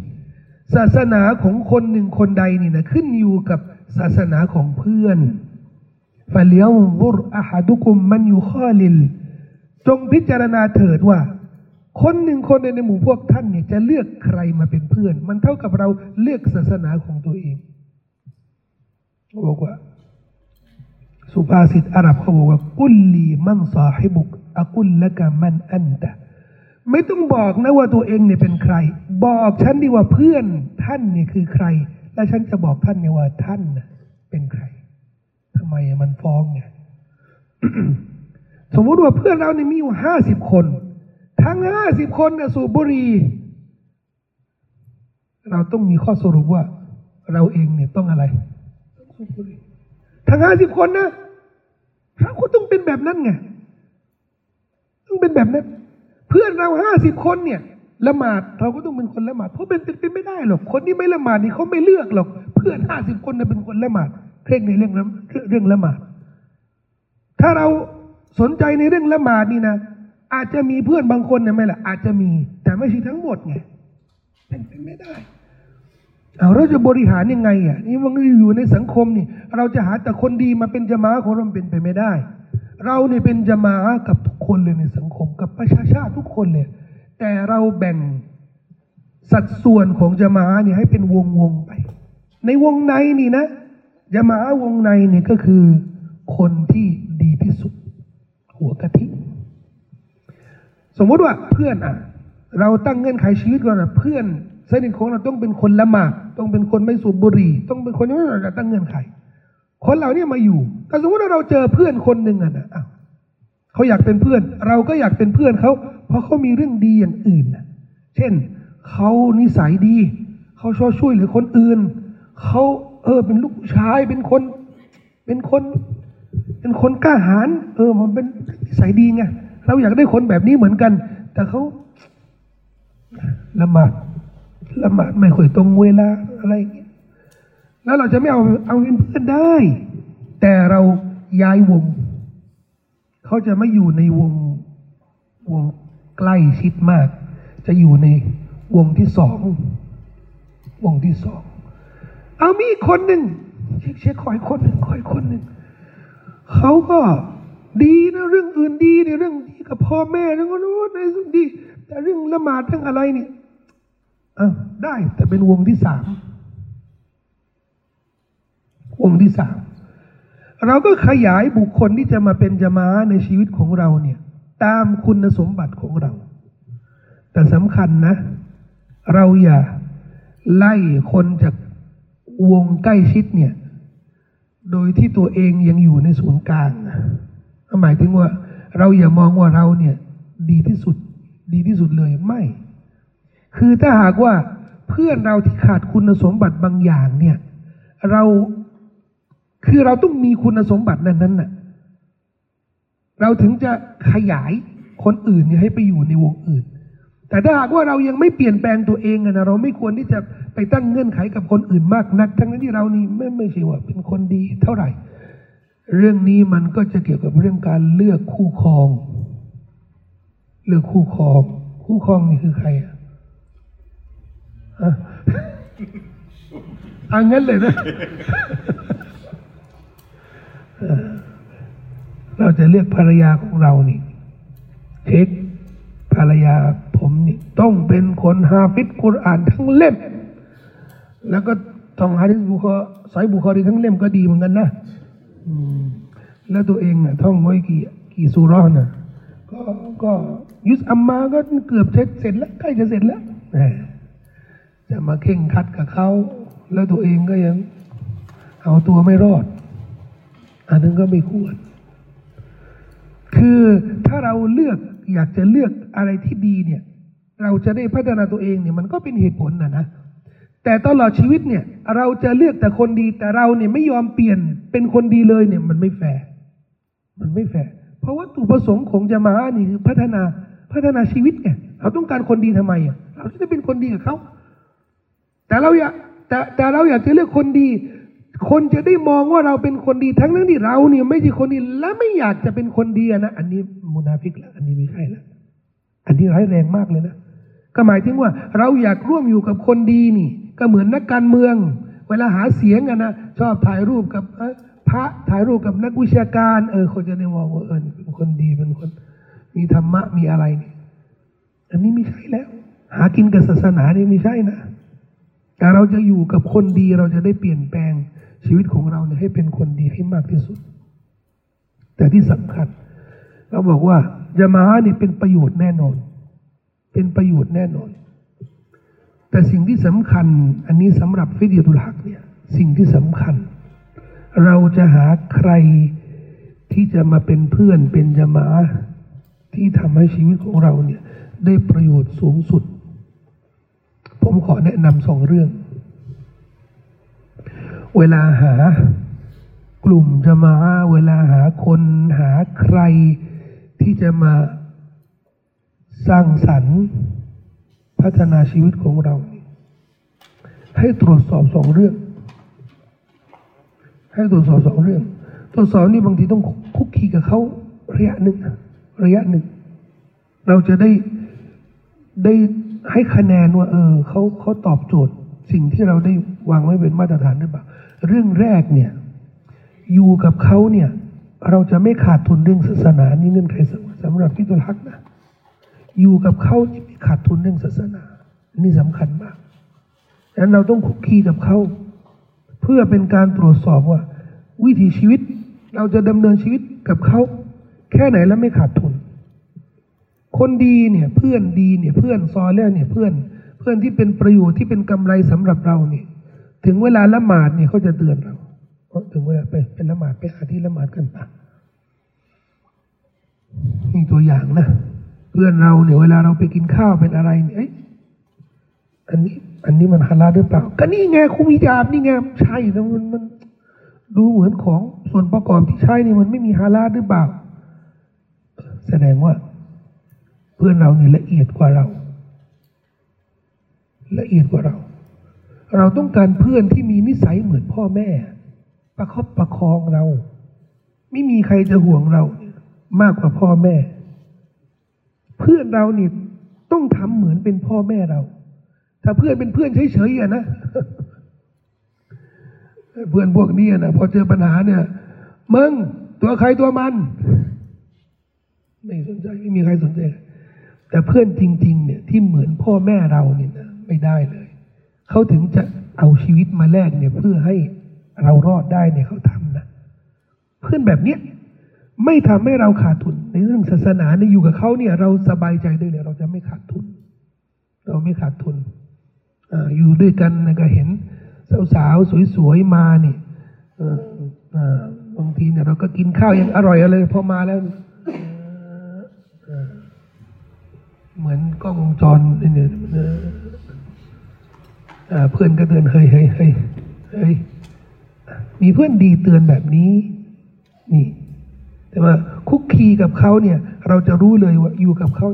ศาสนาของคนหนึ่งคนใดนี่นะขึ้นอยู่กับศาสนาของเพื่อนฟะเลียวรุรอะฮัดุคุมมันอยุคอลิล จงพิจารณาเถิดว่า คนหนึ่งคนในหมู่พวกท่านเนี่ยจะเลือกใครมาเป็นเพื่อน มันเท่ากับเราเลือกศาสนาของตัวเองบอกว่า สุภาษิตอาหรับเขาบอกว่ากุลลีมันซาฮิบุก อากุลละกะมันอันตะไม่ต้องบอกนะว่าตัวเองเนี่ยเป็นใคร บอกฉันดีว่าเพื่อนท่านเนี่ยคือใคร และฉันจะบอกท่านเนี่ยว่าท่านน่ะเป็นใครทำไมมันฟ้องไงสมมุติว่าเพื่อนเราเนี่ยมีอยู่ห้าสิบคน ทั้งห้าสิบคนเนี่ยสูบบุหรี่เราต้องมีข้อสรุปว่า เราเองเนี่ยต้องอะไรต้องสูบบุหรี่ทั้งห้าสิบคนนะเราก็ต้องเป็นแบบนั้นไงต้อง เป็นแบบนั้น เพื่อนเราห้าสิบคนเนี่ยละหมาดเราก็ต้องเป็นคนละหมาดเพราะเป็นเป็นไม่ได้หรอก คนที่ไม่ละหมาดนี่เขาไม่เลือกหรอก เพื่อนห้าสิบคนนี่เป็นคนละหมาดเคร่งในเรื่องเรื่องละหมาด ถ้าเราสนใจในเรื่องละหมาดนี่นะอาจจะมีเพื่อนบางคนนะไม่ละอาจจะมี แต่ไม่ใช่ทั้งหมดไงเป็นไปไม่ได้เอาเราจะบริหารยังไงอะนี่มันอยู่ในสังคมนี่ เราจะหาแต่คนดีมาเป็นจมาของเราเป็นไปไม่ได้ เราเนี่ยเป็นจะมากับทุกคนเลยในสังคม กับประชาชาติทุกคนเลยแต่เราแบ่งสัดส่วนของจะมาเนี่ยให้เป็นวงวงๆไป ในวงในนี่นะจะมาวงในเนี่ยก็คือคนที่ดีที่สุด หัวกะทิ สมมติว่าเพื่อนอะ เราตั้งเงื่อนไขชีวิตก่อนนะเพื่อนสนิทของเราต้องเป็นคนละหมาดต้องเป็นคนไม่สูบบุหรี่ ต้องเป็นคนที่เราตั้งเงื่อนไข คนเหล่านี้มาอยู่แต่สมมติว่าเราเจอเพื่อนคนหนึ่งอะนะเขาอยากเป็นเพื่อน เราก็อยากเป็นเพื่อนเขาเพราะเขามีเรื่องดีอย่างอื่นนะเช่นเขานิสัยดีเขาชอบช่วยเหลือคนอื่นเขาเออ เป็นลูกชายเป็นคน เป็นคน เป็นคนกล้าหาญเออ มันเป็นนิสัยดีไงเราอยากได้คนแบบนี้เหมือนกัน แต่เขาละหมาดละหมาดไม่ค่อยตรงเวลาอะไรอย่างเงี้ย แล้วเราจะไม่เอาเอาเป็นเพื่อนได้ แต่เราย้ายวง เขาจะไม่อยู่ในวงวงใกล้ชิดมาก จะอยู่ในวงที่สอง วงที่สอง เอามีคนหนึ่งเช็คเช็คคอยคนหนึ่งคอยคนหนึ่งเขาก็ดีนะเรื่องอื่นดีในเรื่องดีกับพ่อแม่เรื่องนู้นในเรื่องดี แต่เรื่องละหมาดเรื่องอะไรเนี่ยอะได้แต่เป็นวงที่สาม วงที่สามเราก็ขยายบุคคลที่จะมาเป็นจะมาในชีวิตของเราเนี่ย ตามคุณสมบัติของเรา แต่สำคัญนะ เราอย่าไล่คนจากวงใกล้ชิดเนี่ย โดยที่ตัวเองยังอยู่ในศูนย์กลางหมายถึงว่า เราอย่ามองว่าเราเนี่ย ดีที่สุด ดีที่สุดเลยไม่ คือถ้าหากว่าเพื่อนเราที่ขาดคุณสมบัติบางอย่างเนี่ย เรา คือเราต้องมีคุณสมบัตินั้นนั้นน่ะ เราถึงจะขยายคนอื่นให้ไปอยู่ในวงอื่น แต่ถ้าหากว่าเรายังไม่เปลี่ยนแปลงตัวเองนะเราไม่ควรที่จะไปตั้งเงื่อนไขกับคนอื่นมากนัก ทั้งนั้นที่เรานี่ไม่ไม่ใช่ว่าเป็นคนดีเท่าไหร่ เรื่องนี้มันก็จะเกี่ยวกับเรื่องการเลือกคู่ครอง เลือกคู่ครอง คู่ครองนี่คือใครอะอะอันงั้นเลยนะ เราจะเลือกภรรยาของเรานี่เช็คภรรยาผมนี่ต้องเป็นคนฮาฟิดกุรอานทั้งเล่ม แล้วก็ต้องฮะดิษบุคอสายบุคอรีทั้งเล่มก็ดีเหมือนกันนะแล้วตัวเองอะท่องไว้กี่กี่สุรานะก็ก็ยุสอัมมาก็เกือบเสร็จเสร็จแล้วใกล้จะเสร็จแล้วแหมจะมาเข่งคัดกับเขา แล้วตัวเองก็ยัง เอาตัวไม่รอด อันนั้นก็ไม่ควร คือถ้าเราเลือกอยากจะเลือกอะไรที่ดีเนี่ย เราจะได้พัฒนาตัวเองเนี่ยมันก็เป็นเหตุผลนะนะ แต่ตลอดชีวิตเนี่ย เราจะเลือกแต่คนดี แต่เราเนี่ยไม่ยอมเปลี่ยนเป็นคนดีเลยเนี่ย มันไม่แฟร์มันไม่แฟร์เพราะว่าวัตถุประสงค์ของญะมาอะฮฺนี่คือพัฒนาพัฒนาชีวิตไงเราต้องการคนดีทำไมอะเราจะเป็นคนดีกับเขาแต่เราอยากแต่แต่เราอยากจะเลือกคนดี คนจะได้มองว่าเราเป็นคนดีทั้งนั้นที่เราเนี่ยไม่ใช่คนดีและไม่อยากจะเป็นคนดีนะอันนี้มุนาฟิกละอันนี้ไม่ใช่ละอันนี้ร้ายแรงมากเลยนะก็หมายถึงว่า เราอยากร่วมอยู่กับคนดีนี่ ก็เหมือนนักการเมือง เวลาหาเสียงอะนะชอบถ่ายรูปกับพระถ่ายรูปกับนักวิชาการ เออ คนจะได้มองว่าเออเป็นคนดีเป็นคน มีธรรมะมีอะไรนี่อันนี้ไม่ใช่แล้ว หากินกับศาสนานี่ไม่ใช่นะ แต่เราจะอยู่กับคนดีเราจะได้เปลี่ยนแปลงชีวิตของเราเนี่ยให้เป็นคนดีให้มากที่สุด แต่ที่สำคัญ เราบอกว่าจะมานี่เป็นประโยชน์แน่นอน เป็นประโยชน์แน่นอน แต่สิ่งที่สำคัญ อันนี้สำหรับฟิดียตุลฮักเนี่ย สิ่งที่สำคัญ เราจะหาใครที่จะมาเป็นเพื่อนเป็นจะมาที่ทำให้ชีวิตของเราเนี่ย ได้ประโยชน์สูงสุด ผมขอแนะนำสองเรื่อง เวลาหากลุ่มจะมาเวลาหาคนหาใครที่จะมาสร้างสรรค์พัฒนาชีวิตของเรา ให้ตรวจสอบสองเรื่อง ให้ตรวจสอบสองเรื่อง ตรวจสอบนี่บางทีต้องคุกคีกับเขาระยะหนึ่งระยะหนึ่ง เราจะได้ได้ ให้คะแนนว่าเออเขาเขาตอบโจทย์สิ่งที่เราได้วางไว้เป็นมาตรฐานหรือเปล่า เรื่องแรกเนี่ย อยู่กับเขาเนี่ย เราจะไม่ขาดทุนเรื่องศาสนานี่เงื่อนไขสำหรับที่ตัวฮักนะอยู่กับเขาจะไม่ขาดทุนเรื่องศาสนา นี่สำคัญมากดังนั้นเราต้องคุกคีกับเขาเพื่อเป็นการตรวจสอบว่า วิถีชีวิตเราจะดำเนินชีวิตกับเขาแค่ไหนแล้วไม่ขาดทุน คนดีเนี่ยเพื่อนดีเนี่ยเพื่อนซอยแล้วเนี่ยเพื่อน เพื่อนที่เป็นประโยชน์ที่เป็นกำไรสำหรับเราเนี่ย ถึงเวลาละหมาดเนี่ยเขาจะเตือนเราถึงเวลาไปเป็นละหมาดไปหาที่ละหมาดกันปะนี่ตัวอย่างนะเพื่อนเราเนี่ยเวลาเราไปกินข้าวเป็นอะไรเนี่ยเอ้ยอันนี้ อันนี้มันฮาลาลหรือเปล่า ก็นี่ไงคุมิจาบนี่ไงใช่แต่มันมัน ดูเหมือนของส่วนประกอบที่ใช้นี่มันไม่มีฮาลาลหรือเปล่า แสดงว่า เพื่อนเราเนี่ยละเอียดกว่าเรา ละเอียดกว่าเรา เราต้องการเพื่อนที่มีนิสัยเหมือนพ่อแม่ ประคบประคองเรา ไม่มีใครจะห่วงเรา มากกว่าพ่อแม่ เพื่อนเราเนี่ยต้องทำเหมือนเป็นพ่อแม่เรา ถ้าเพื่อนเป็นเพื่อนเฉยๆอะนะเพื่อนพวกนี้นะพอเจอปัญหาเนี่ยมึงตัวใครตัวมัน ไม่สนใจ ไม่มีใครสนใจ แต่เพื่อนจริง ๆ เนี่ยที่เหมือนพ่อแม่เราเนี่ยนะไม่ได้เลย เขาถึงจะเอาชีวิตมาแลกเนี่ยเพื่อให้เรารอดได้เนี่ยเขาทำนะเพื่อนแบบเนี้ยไม่ทำให้เราขาดทุน ในเรื่องศาสนาเนี่ยอยู่กับเขาเนี่ย เราสบายใจได้เลยเราจะไม่ขาดทุน เราไม่ขาดทุนออยู่ด้วยกันก็เห็นสาวๆสวยๆมาเนี่ยบางทีเนี่ยเราก็กินข้าวยังอร่อยอะไรพอมาแล้ว เหมือนกล้องวงจรเนี่ยเพื่อนก็เตือนเฮ้ยเฮ้ยเฮ้ยเฮ้ยมีเพื่อนดีเตือนแบบนี้ นี่ แต่ว่าคุกคีกับเขาเนี่ย เราจะรู้เลยว่าอยู่กับเขา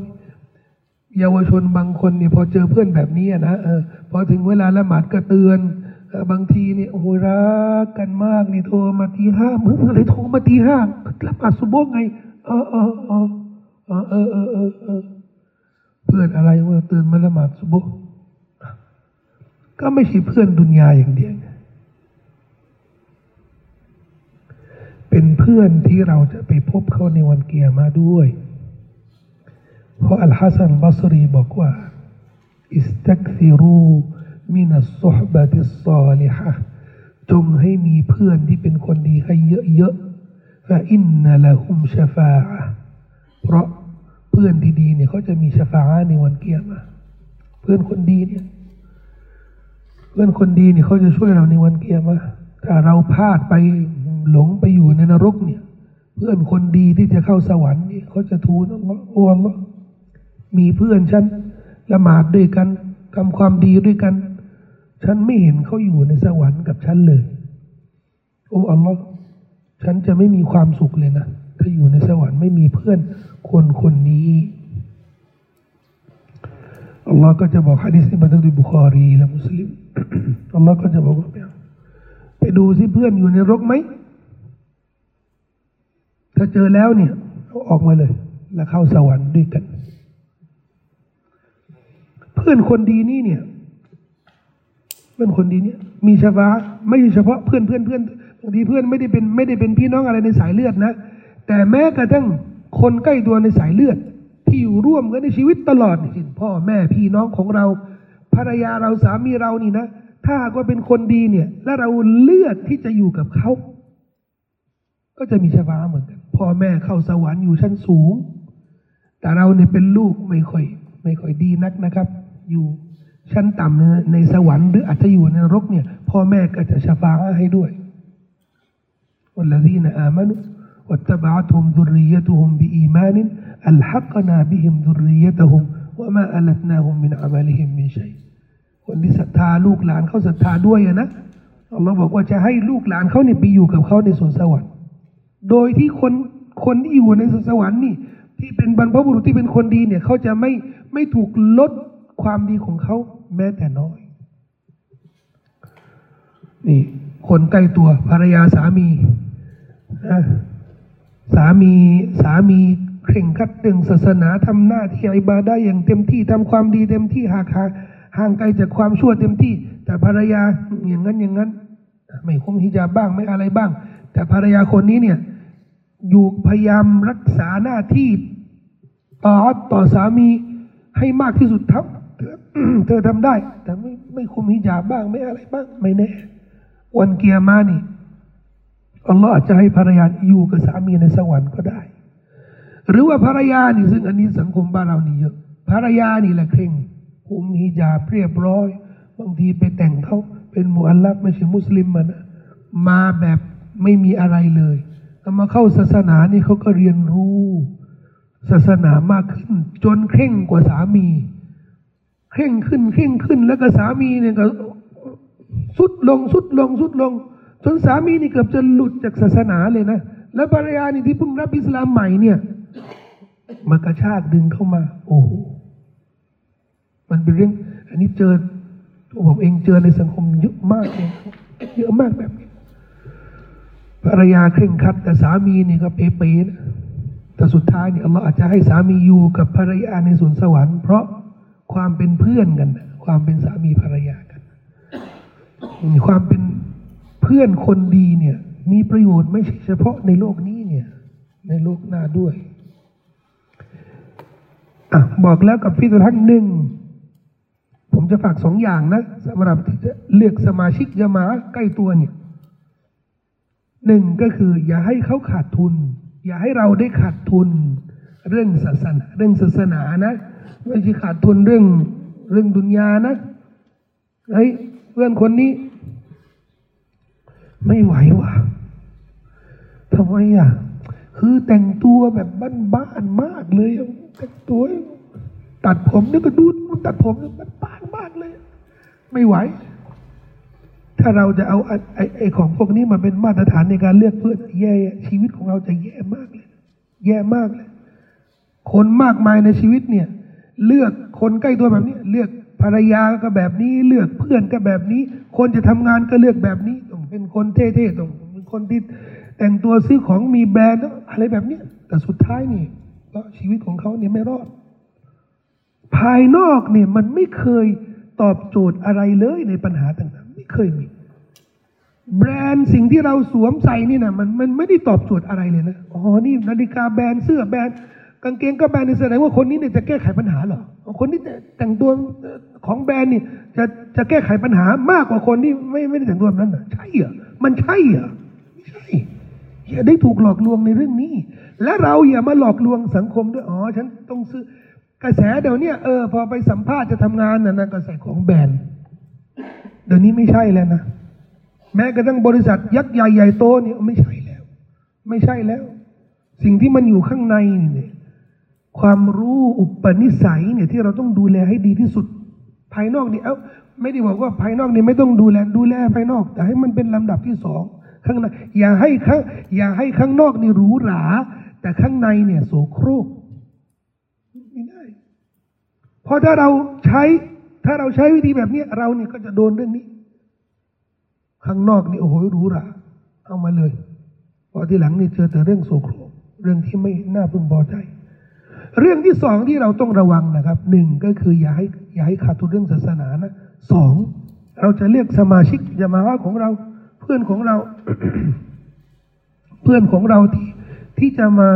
เยาวชนบางคนเนี่ยพอเจอเพื่อนแบบนี้นะเออพอถึงเวลาละหมาดก็เตือนบางทีเนี่ยโอ้รักกันมากนี่โทรมาทีห้ามึงอะไรโทรมาทีห้าละหมาดสุโบไง เออเออเออเออเออเออ เพื่อนอะไรว่าตือนมาละหมาดสุบกก็ไม่ใช่เพื่อนดุนยาอย่างเดียว เป็นเพื่อนที่เราจะไปพบเขาในวันเกียร์มาด้วย เพราะอัลฮัสซันบัสรีบอกว่าاستكثروا من الصحبة الصالحةจงให้มีเพื่อนที่เป็นคนดีให้เยอะๆفإن لهم شفاعةเพราะ เพื่อนที่ดีเนี่ยเขาจะมีชะฟาอะฮฺในวันกิยามะฮฺเพื่อนคนดีเนี่ย เพื่อนคนดีเนี่ยเขาจะช่วยเราในวันกิยามะฮฺถ้าเราพลาดไปหลงไปอยู่ในนรกเนี่ย เพื่อนคนดีที่จะเข้าสวรรค์เนี่ยเขาจะทูลว่าโอ้ละมีเพื่อนฉันละหมาดด้วยกันทำความดีด้วยกัน ฉันไม่เห็นเขาอยู่ในสวรรค์กับฉันเลย โอ้อัลลอฮ์ฉันจะไม่มีความสุขเลยนะ ถ้าอยู่ในสวรรค์ไม่มีเพื่อนคนคนนี้อัลลอฮ์ก็จะบอกฮะดิษในบันทึกในบุคอรีและมุสลิมอัลลอฮ์ก็จะบอกว่าไปดูสิเพื่อนอยู่ในรกไหมถ้าเจอแล้วเนี่ยเอาออกมาเลย แล้วเข้าสวรรค์ด้วยกัน เพื่อนคนดีนี่เนี่ยเพื่อนคนดีเนี่ย มีชฟาไม่เฉพาะเพื่อนเพื่อนเพื่อนบางทีเพื่อนไม่ได้เป็นไม่ได้เป็นพี่น้องอะไรในสายเลือดนะ แต่แม้กระทั่งคนใกล้ตัวในสายเลือด ที่อยู่ร่วมกันในชีวิตตลอดนี่พ่อแม่พี่น้องของเรา ภรรยาเราสามีเรานี่นะ ถ้าก็เป็นคนดีเนี่ย และเราเลือกที่จะอยู่กับเขา ก็จะมีชวาเหมือนกัน พ่อแม่เข้าสวรรค์อยู่ชั้นสูง แต่เราเนี่ยเป็นลูกไม่ค่อย ไม่ค่อยดีนักนะครับ อยู่ชั้นต่ำในในสวรรค์หรืออาจจะอยู่ในรกเนี่ย พ่อแม่ก็จะชฟาให้ด้วยวันละดีนะอามนุ واتبعتهم ذريتهم بإيمان ألحقنا بهم ذريتهم وما ألتناهم من عملهم من شيء คนที่ศรัทธาลูกหลานเขาศรัทธาด้วยนะอัลลอฮ์บอกว่าจะให้ลูกหลานเขาเนี่ยไปอยู่กับเขาในสวนสวรรค์โดยที่คนคนที่อยู่ในสวรรค์นี่ ที่เป็นบรรพบุรุษที่เป็นคนดีเนี่ยเขาจะไม่ไม่ถูกลดความดีของเขาแม้แต่น้อย นี่ คนใกล้ตัวภรรยาสามี สามีสามีเคร่งคัดเรื่องศาสนาทำหน้าที่อิบาได้อย่างเต็มที่ทำความดีเต็มที่หากห่างไกลจากความชั่วเต็มที่ แต่ภรรยาอย่างนั้นอย่างนั้น ไม่คุมฮิญาบบ้างไม่อะไรบ้าง แต่ภรรยาคนนี้เนี่ยอยู่พยายามรักษาหน้าที่ต่อต่อสามีให้มากที่สุดเท่าเธอทำได้ แต่ไม่ไม่คุมฮิญาบบ้างไม่อะไรบ้างไม่แน่วันเกียร์มานี่ อัลลอฮ์อาจจะให้ภรรยาอยู่กับสามีในสวรรค์ก็ได้ หรือว่าภรรยานี่ซึ่งอันนี้สังคมบ้านเรานี่เยอะภรรยานี่แหละเคร่งคุมฮิญาบเรียบร้อย บางทีไปแต่งเขาเป็นมุอัลลับไม่ใช่มุสลิมมันะมาแบบไม่มีอะไรเลยเอามาเข้าศาสนานี่เขาก็เรียนรู้ศาสนามากขึ้น จนเคร่งกว่าสามี เคร่งขึ้นเคร่งขึ้นแล้วก็สามีเนี่ยก็สุดลงสุดลงสุดลง จนสามีนี่เกือบจะหลุดจากศาสนาเลยนะ แล้วภรรยานี่ที่เพิ่งรับอิสลามใหม่เนี่ย มากระชากดึงเข้ามา โอ้โห มันเป็นเรื่อง อันนี้เจอตัวผมเองเจอในสังคมเยอะมากเลยเยอะมากแบบนี้ภรรยาเคร่งคัด แต่สามีนี่ก็เป๊ะๆนะแต่สุดท้ายเนี่ยอัลลอฮ์อาจจะให้สามีอยู่กับภรรยาในสวนสวรรค์ เพราะความเป็นเพื่อนกัน ความเป็นสามีภรรยากัน ความเป็น เพื่อนคนดีเนี่ย มีประโยชน์ไม่ใช่เฉพาะในโลกนี้เนี่ย ในโลกหน้าด้วยอะบอกแล้วกับพี่ตัวทั้งหนึ่งผมจะฝากสองอย่างนะสำหรับที่จะเลือกสมาชิกยามาใกล้ตัวเนี่ยหนึ่งก็คือ อย่าให้เขาขาดทุน อย่าให้เราได้ขาดทุน เรื่องศาสนาเรื่องศาสนานะไม่ใช่ขาดทุนเรื่องเรื่องดุนยานะเฮ้ยเพื่อนคนนี้ ไม่ไหวว่ะทำไมอะ คือแต่งตัวแบบบ้านๆมากเลยแต่งตัว ตัดผมนี่ก็ดูตัดผมนี่บ้านมากเลย ไม่ไหว ถ้าเราจะเอาไอ้ไอ้ของพวกนี้มาเป็นมาตรฐานในการเลือกเพื่อนแย่ชีวิตของเราจะแย่มากเลย แย่มากเลย คนมากมายในชีวิตเนี่ย เลือกคนใกล้ตัวแบบนี้ เลือกภรรยาก็แบบนี้ เลือกเพื่อนก็แบบนี้ คนจะทำงานก็เลือกแบบนี้ต้อง เป็นคนเท่ๆต้องเป็นคนที่แต่งตัวซื้อของมีแบรนด์อะไรแบบเนี้ยแต่สุดท้ายนี่ก็ชีวิตของเขาเนี่ยไม่รอด ภายนอกเนี่ยมันไม่เคยตอบโจทย์อะไรเลยในปัญหาต่างๆ ไม่เคยมี แบรนด์สิ่งที่เราสวมใส่นี่นะมันมันไม่ได้ตอบโจทย์อะไรเลยนะอ๋อนี่นาฬิกาแบรนด์เสื้อแบรนด์ กางเกงก็แบรนด์นี่แสดงว่าคนนี้เนี่ยจะแก้ไขปัญหาเหรอคนที่แต่งตัวของแบรนด์นี่จะจะแก้ไขปัญหามากกว่าคนที่ไม่ไม่ได้แต่งตัวแบบนั้นเหรอใช่เหรอมันใช่เหรอไม่ใช่อย่าได้ถูกหลอกลวงในเรื่องนี้ และเราอย่ามาหลอกลวงสังคมด้วยอ๋อฉันต้องซื้อกระแสเดี๋ยวนี้เออพอไปสัมภาษณ์จะทำงานน่ะนะก็ใส่ของแบรนด์เดี๋ยวนี้ไม่ใช่แล้วนะแม้กระทั่งบริษัทยักษ์ใหญ่ใหญ่โตเนี่ยไม่ใช่แล้ว ไม่ใช่แล้ว สิ่งที่มันอยู่ข้างในเนี่ย ความรู้อุปนิสัยเนี่ยที่เราต้องดูแลให้ดีที่สุด ภายนอกเนี่ยเอ้าไม่ได้บอกว่าภายนอกเนี่ยไม่ต้องดูแลดูแลภายนอก แต่ให้มันเป็นลำดับที่สองข้างในอย่าให้ข้างอย่าให้ข้างนอกนี่หรูหรา แต่ข้างในเนี่ยโสโครกไม่ได้เพราะถ้าเราใช้ ถ้าเราใช้วิธีแบบนี้เราเนี่ยก็จะโดนเรื่องนี้ ข้างนอกนี่โอ้โหหรูหราเอามาเลยพอที่หลังนี่เจอแต่เรื่องโสโครกเรื่องที่ไม่น่าพึงพอใจ เรื่องที่สองที่เราต้องระวังนะครับหนึ่งก็คืออย่าให้อย่าให้ขาดทุนเรื่องศาสนานะสองเราจะเรียกสมาชิกยามาว่าของเรา เพื่อนของเรา เพื่อนของเราที่ที่จะมา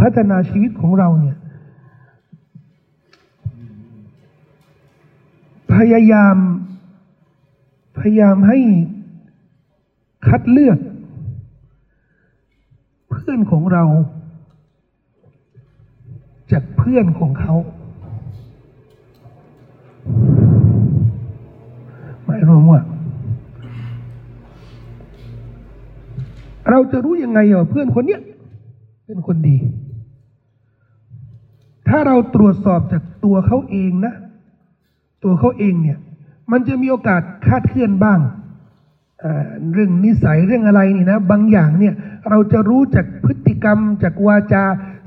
พัฒนาชีวิตของเราเนี่ย พยายาม พยายามให้คัดเลือก เพื่อนของเรา จากเพื่อนของเขาหมายรวมว่า เราจะรู้ยังไงว่าเพื่อนคนเนี้ยเป็นคนดี ถ้าเราตรวจสอบจากตัวเขาเองนะ ตัวเขาเองเนี่ย มันจะมีโอกาสคาดเคลื่อนบ้าง เรื่องนิสัยเรื่องอะไรนี่นะ บางอย่างเนี่ยเราจะรู้จากพฤติกรรมจากวาจา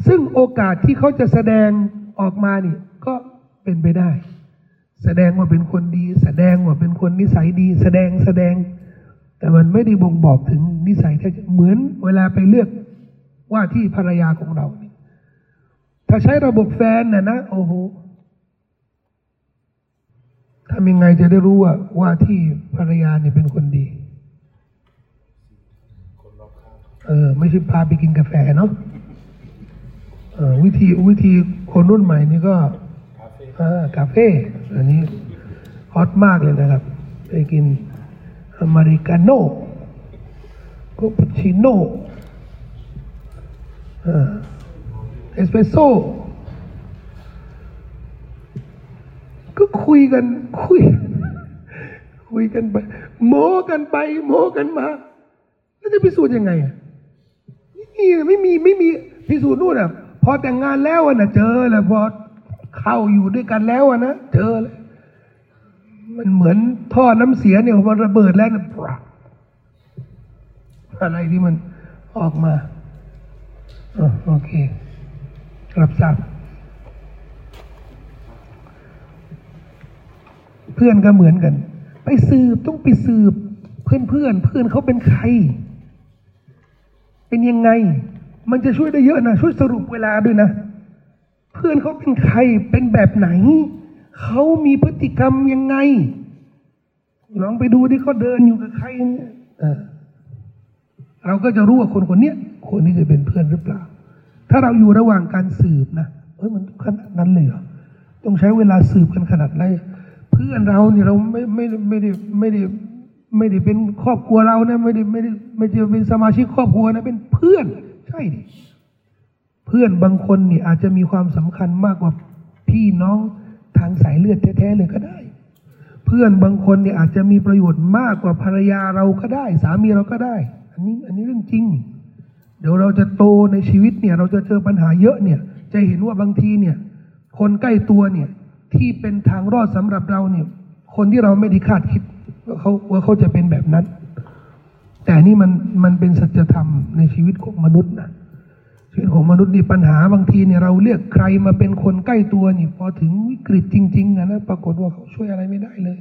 ซึ่งโอกาสที่เขาจะแสดงออกมานี่ก็เป็นไปได้ แสดงว่าเป็นคนดี แสดงว่าเป็นคนนิสัยดี แสดงแสดง แต่มันไม่ได้บ่งบอกถึงนิสัยแท้เหมือนเวลาไปเลือกว่าที่ภรรยาของเราถ้าใช้ระบบแฟนน่ะนะโอ้โหทำยังไงจะได้รู้ว่าว่าที่ภรรยาเนี่ยเป็นคนดี เออไม่ใช่พาไปกินกาแฟเนาะเออวิธีวิธีคนรุ่นใหม่นี่ก็คาเฟ่อ่ากาเฟ่อันนี้ฮอตมากเลยนะครับ ไปกินอเมริกาโน่โคปาชิโน่เอสเปรสโซ่ก็คุยกันคุย คุยกันไปโม้กันไปโม้กันมา แล้วจะพิสูจน์ยังไงอะไม่มีไม่มีไม่มีพิสูจน์นู่นอะ พอแต่งงานแล้วอะนะเจอแล้วพอเข้าอยู่ด้วยกันแล้วอะนะเจอเลยมันเหมือนท่อน้ำเสียเนี่ยมันระเบิดแล้วนะปรับอะไรที่มันออกมาอโอเค รับทราบเพื่อนก็เหมือนกัน ไปสืบต้องไปสืบ เพื่อนเพื่อนเพื่อนเขาเป็นใคร เป็นยังไง มันจะช่วยได้เยอะนะ ช่วยสรุปเวลาด้วยนะ เพื่อนเขาเป็นใครเป็นแบบไหน เขามีพฤติกรรมยังไง ลองไปดูที่เขาเดินอยู่กับใครเนี่ยเราก็จะรู้ว่าคนคนเนี้ยคนนี้จะเป็นเพื่อนหรือเปล่า ถ้าเราอยู่ระหว่างการสืบนะเฮ้ยมันขนาดนั้นเลยเหรอต้องใช้เวลาสืบกันขนาดไหนเพื่อนเราเนี่ยเราไม่ไม่ได้ไม่ได้ไม่ได้ ไม่ได้เป็นครอบครัวเรานะไม่ได้ไม่ได้ไม่ได้เป็นสมาชิกครอบครัวนะเป็นเพื่อน ใช่ดิเพื่อนบางคนเนี่ยอาจจะมีความสำคัญมากกว่าพี่น้องทางสายเลือดแท้ๆเลยก็ได้ เพื่อนบางคนเนี่ยอาจจะมีประโยชน์มากกว่าภรรยาเราก็ได้ สามีเราก็ได้ อันนี้อันนี้เรื่องจริง เดี๋ยวเราจะโตในชีวิตเนี่ย เราจะเจอปัญหาเยอะเนี่ย จะเห็นว่าบางทีเนี่ย คนใกล้ตัวเนี่ยที่เป็นทางรอดสำหรับเราเนี่ย คนที่เราไม่ได้คาดคิด ว่าเขาว่าเขาจะเป็นแบบนั้น แต่นี่มันมันเป็นสัจธรรมในชีวิตของมนุษย์นะชีวิตของมนุษย์นี่ปัญหาบางทีเนี่ยเราเรียกใครมาเป็นคนใกล้ตัวนี่พอถึงวิกฤตจริง ๆนะนะปรากฏว่าเขาช่วยอะไรไม่ได้เลย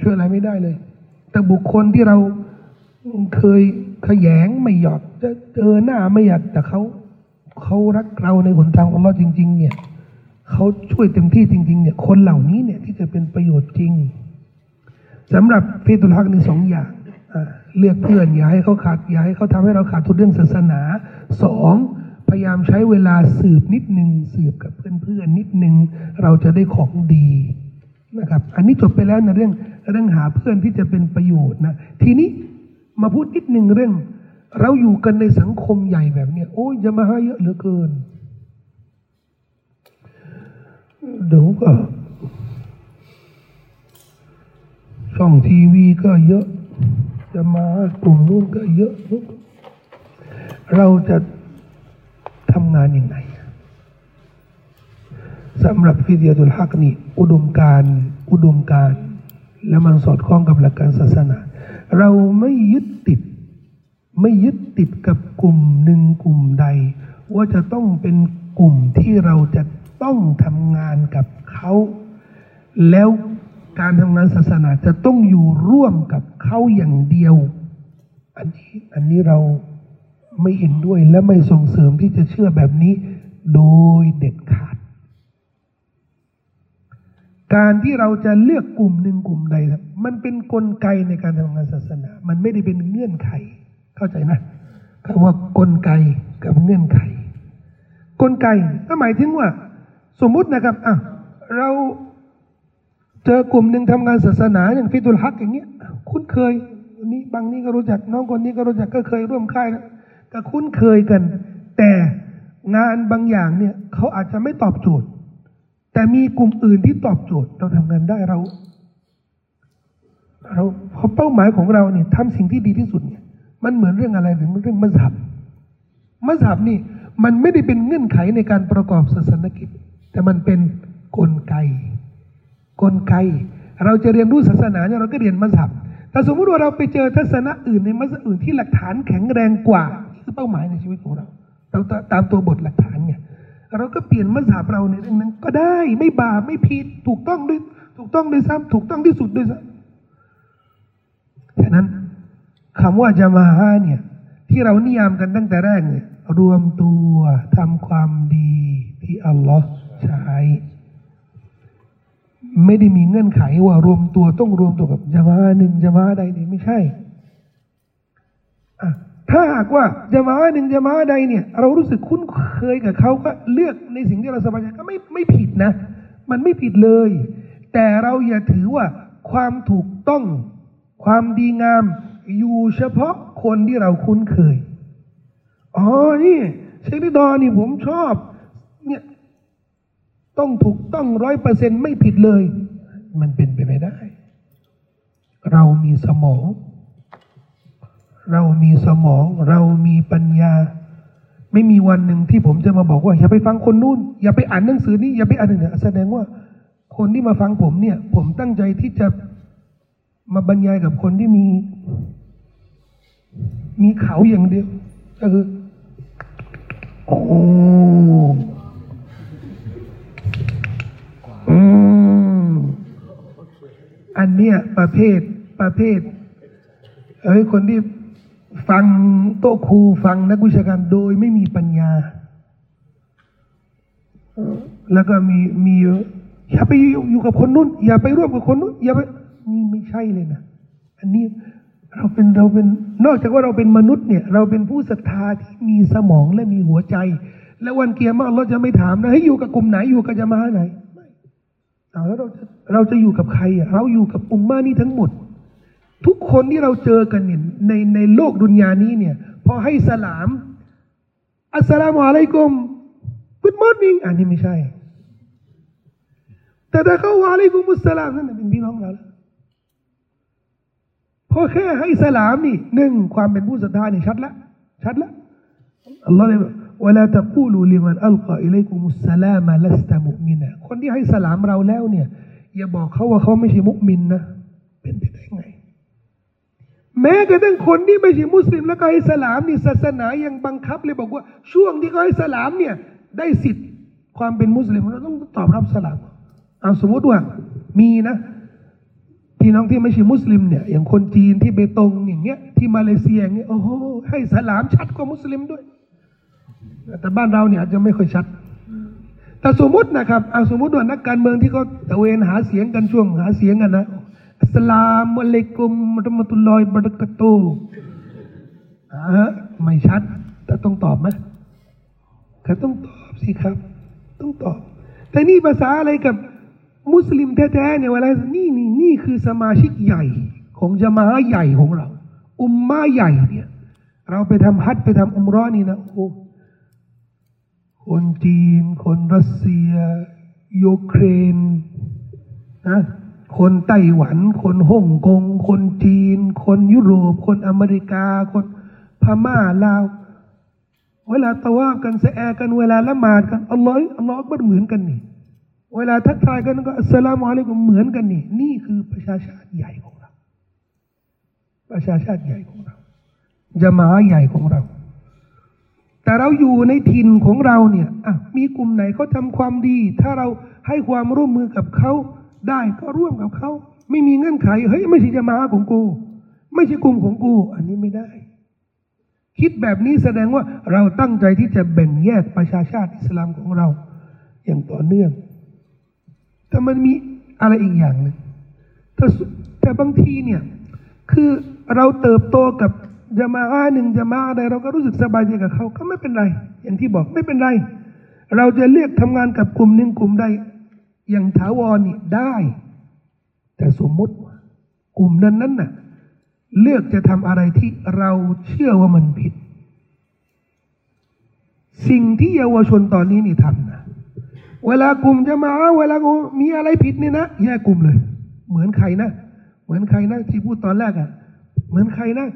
ช่วยอะไรไม่ได้เลย แต่บุคคลที่เราเคยขยงไม่หยอดจะเจอหน้าไม่อยากแต่เขาเขารักเราในหนทางของเราจริง ๆ เนี่ยเขาช่วยเต็มที่จริง ๆ เนี่ย คนเหล่านี้เนี่ยที่จะเป็นประโยชน์จริง สำหรับฟีตุลฮักในสองอย่างเลือกเพื่อนอย่าให้เขาขาดอย่าให้เขาทำให้เราขาดทุนเรื่องศาสนาสองพยายามใช้เวลาสืบนิดหนึ่งสืบกับเพื่อนๆนิดหนึ่งเราจะได้ของดีนะครับ อันนี้จบไปแล้วนะเรื่องเรื่องหาเพื่อนที่จะเป็นประโยชน์นะทีนี้มาพูดนิดหนึ่งเรื่อง เราอยู่กันในสังคมใหญ่แบบเนี้ยโอ้ยจะมาใหาเยอะเหลือเกินเดี๋ยวก็ ช่องทีวีก็เยอะ จะมากลุ่มนู้นก็เยอะ เราจะทำงานยังไงสำหรับฟิเดียตุลฮักนี่อุดมการอุดมการและมันสอดคล้องกับหลักการศาสนา เราไม่ยึดติด ไม่ยึดติดกับกลุ่มหนึ่งกลุ่มใด ว่าจะต้องเป็นกลุ่มที่เราจะต้องทำงานกับเขา แล้ว การทำงานศาสนาจะต้องอยู่ร่วมกับเขาอย่างเดียว อันนี้อันนี้เราไม่เห็นด้วยและไม่ส่งเสริมที่จะเชื่อแบบนี้ โดยเด็ดขาด การที่เราจะเลือกกลุ่มหนึ่งกลุ่มใด มันเป็นนกลไกในการทำงานศาสนา มันไม่ได้เป็นเงื่อนไข เข้าใจนะคำว่ากลไกกับเงื่อนไข กลไกก็หมายถึงว่า สมมุตินะครับอะเรา เจอกลุ่มหนึ่งทำงานศาสนาอย่างฟิตุลฮักอย่างเงี้ย คุ้นเคยนี้บางนี้ก็รู้จักน้องคนนี้ก็รู้จักก็เคยร่วมค่ายนะก็คุ้นเคยกัน แต่งานบางอย่างเนี่ยเขาอาจจะไม่ตอบโจทย์ แต่มีกลุ่มอื่นที่ตอบโจทย์ เราทำงานได้เรา เราเพราะเป้าหมายของเราเนี่ยทำสิ่งที่ดีที่สุดเนี่ยมันเหมือนเรื่องอะไรหรือเรื่องมัสฮับมัสฮับนี่ มันไม่ได้เป็นเงื่อนไขในการประกอบศาสนกิจ แต่มันเป็นกลไก กลไก เราจะเรียนรู้ศาสนาเนี่ยเราก็เรียนมัสฮับแต่สมมติว่าเราไปเจอทัศนะอื่นในมัสฮับอื่นที่หลักฐานแข็งแรงกว่านี่คือเป้าหมายในชีวิตของเราเราตามตัวบทหลักฐานเนี่ยเราก็เปลี่ยนมัสฮับเราในเรื่องนั้นก็ได้ไม่บาปไม่ผิดถูกต้องด้วยถูกต้องด้วยซ้ำถูกต้องที่สุดด้วยซ้ำฉะนั้นคำว่าจะมาฮาเนี่ยที่เรานิยามกันตั้งแต่แรกเนี่ยรวมตัวทำความดีที่อัลลอฮ์ใช้ ไม่ได้มีเงื่อนไขว่ารวมตัวต้องรวมตัวกับจะมาหนึ่งจะมาใดนี่ไม่ใช่อะถ้าหากว่าจะมาหนึ่งจะมาใดเนี่ย เรารู้สึกคุ้นเคยกับเขาก็เลือกในสิ่งที่เราสบายใจก็ไม่ไม่ผิดนะ มันไม่ผิดเลย แต่เราอย่าถือว่าความถูกต้อง ความดีงาม อยู่เฉพาะคนที่เราคุ้นเคยอ๋อนี่เชคนิดอนี่ผมชอบ ต้องถูกต้องร้อยเปอร์เซ็นไม่ผิดเลย มันเป็นไปไม่ได้ เรามีสมอง เรามีสมอง เรามีปัญญา ไม่มีวันหนึ่งที่ผมจะมาบอกว่า อย่าไปฟังคนนู้นอย่าไปอ่านหนังสือนี้อย่าไปอ่านหนังสือแสดงว่า คนที่มาฟังผมเนี่ย ผมตั้งใจที่จะมาบรรยายกับคนที่มี มีเขาอย่างเดียวก็คือโอ้ อืมอันเนี้ยประเภทประเภทเอ้ยคนที่ฟังโต๊ะครูฟังนักวิชาการโดยไม่มีปัญญา แล้วก็มีมีอย่าไปอยู่กับคนนู้น อย่าไปร่วมกับคนนู้นอย่าไปนี่ไม่ใช่เลยนะอันนี้เราเป็นเราเป็นนอกจากว่าเราเป็นมนุษย์เนี่ย เราเป็นผู้ศรัทธาที่มีสมองและมีหัวใจ และวันเกียร์มาเราจะไม่ถามนะให้อยู่กับกลุ่มไหนอยู่กับจะมาไหน แล้วเราจะเราจะอยู่กับใครอะเราอยู่กับอุมมานี่ทั้งหมด ทุกคนที่เราเจอกันเนี่ยในในโลกดุนยานี้เนี่ย พอให้สลาม อัสสลามุอะลัยกุม Good morning อันนี้ไม่ใช่ แต่ถ้าเขาวะอะลัยกุมุสสลามนั่นเป็นพี่น้องเราแล้วพอแค่ให้สลามนี่หนึ่งความเป็นผู้ศรัทธานี่ชัดละชัดละอัลลอฮ์เลย บอกวลาตะกูลูลิมันอัลกออิเลกุมุสลามะลัสตะมุมินะคนที่ให้สลามเราแล้วเนี่ย อย่าบอกเขาว่าเขาไม่ใช่มุมินนะ เป็นไปได้ไง แม้กระทั่งคนที่ไม่ใช่มุสลิมแล้วก็ให้สลามนี่ศาสนายังบังคับเลยบอกว่า ช่วงที่เขาให้สลามเนี่ย ได้สิทธิ์ความเป็นมุสลิมเราต้องตอบรับสลามเอาสมมติว่ามีนะพี่น้องที่ไม่ใช่มุสลิมเนี่ยอย่างคนจีนที่เบตงอย่างเงี้ยที่มาเลเซียอย่างเงี้ยโอ้โหให้สลามชัดกว่ามุสลิมด้วย แต่บ้านเราเนี่ยอาจจะไม่ค่อยชัด แต่สมมตินะครับเอาสมมติว่านักการเมืองที่เขาตะเวนหาเสียงกันช่วงหาเสียงกันนะอัสสลามุอะลัยกุมมะเราะมะตุลลอฮิวะบะเราะกาตุฮ์อ่าฮะไม่ชัด แต่ต้องตอบไหมก็ต้องตอบสิครับ ต้องตอบ แต่นี่ภาษาอะไรกับมุสลิมแท้ๆเนี่ยเวลานี่นี่นี่คือสมาชิกใหญ่ของจามาอะห์ใหญ่ของเรา อุมมาใหญ่เนี่ย เราไปทำฮัจญ์ไปทำอุมเร้อนี่นะโอ้ คนจีน คนรัสเซีย ยูเครนนะคนไต้หวัน คนฮ่องกง คนจีน คนยุโรป คนอเมริกา คนพม่าลาว เวลาตะวาบกันแสแอกันเวลาละหมาดกันอัลลอฮ์อัลลอฮ์อักบัดเหมือนกันนี่ เวลาทักทายกันก็อัสสลามุอะลัยกุมเหมือนกันนี่ นี่คือประชาชาติใหญ่ของเรา ประชาชาติใหญ่ของเราจะมาใหญ่ของเรา แต่เราอยู่ในถิ่นของเราเนี่ยมีกลุ่มไหนเขาทำความดี ถ้าเราให้ความร่วมมือกับเขาได้ก็ร่วมกับเขาไม่มีเงื่อนไขเฮ้ยไม่ใช่จะมาของกู ไม่ใช่กลุ่มของกู อันนี้ไม่ได้ คิดแบบนี้แสดงว่าเราตั้งใจที่จะแบ่งแยกประชาชาติอิสลามของเรา อย่างต่อเนื่อง แต่มันมีอะไรอีกอย่างหนึ่งแต่แต่บางทีเนี่ย คือเราเติบโตกับ จะมาอาหนึ่งจะมาอะไรเราก็รู้สึกสบายใจกับเขาก็ไม่เป็นไร อย่างที่บอกไม่เป็นไร เราจะเลือกทำงานกับกลุ่มหนึ่งกลุ่มใดอย่างถาวรนี่ได้ แต่สมมติกลุ่มนั้นนั้นน่ะ เลือกจะทำอะไรที่เราเชื่อว่ามันผิด สิ่งที่เยาวชนตอนนี้นี่ทำนะเวลากลุ่มจะมาเวลามีอะไรผิดนี่นะแยกกลุ่มเลย เหมือนใครนะ เหมือนใครนะที่พูดตอนแรกอะ่ะ เหมือนใครนะ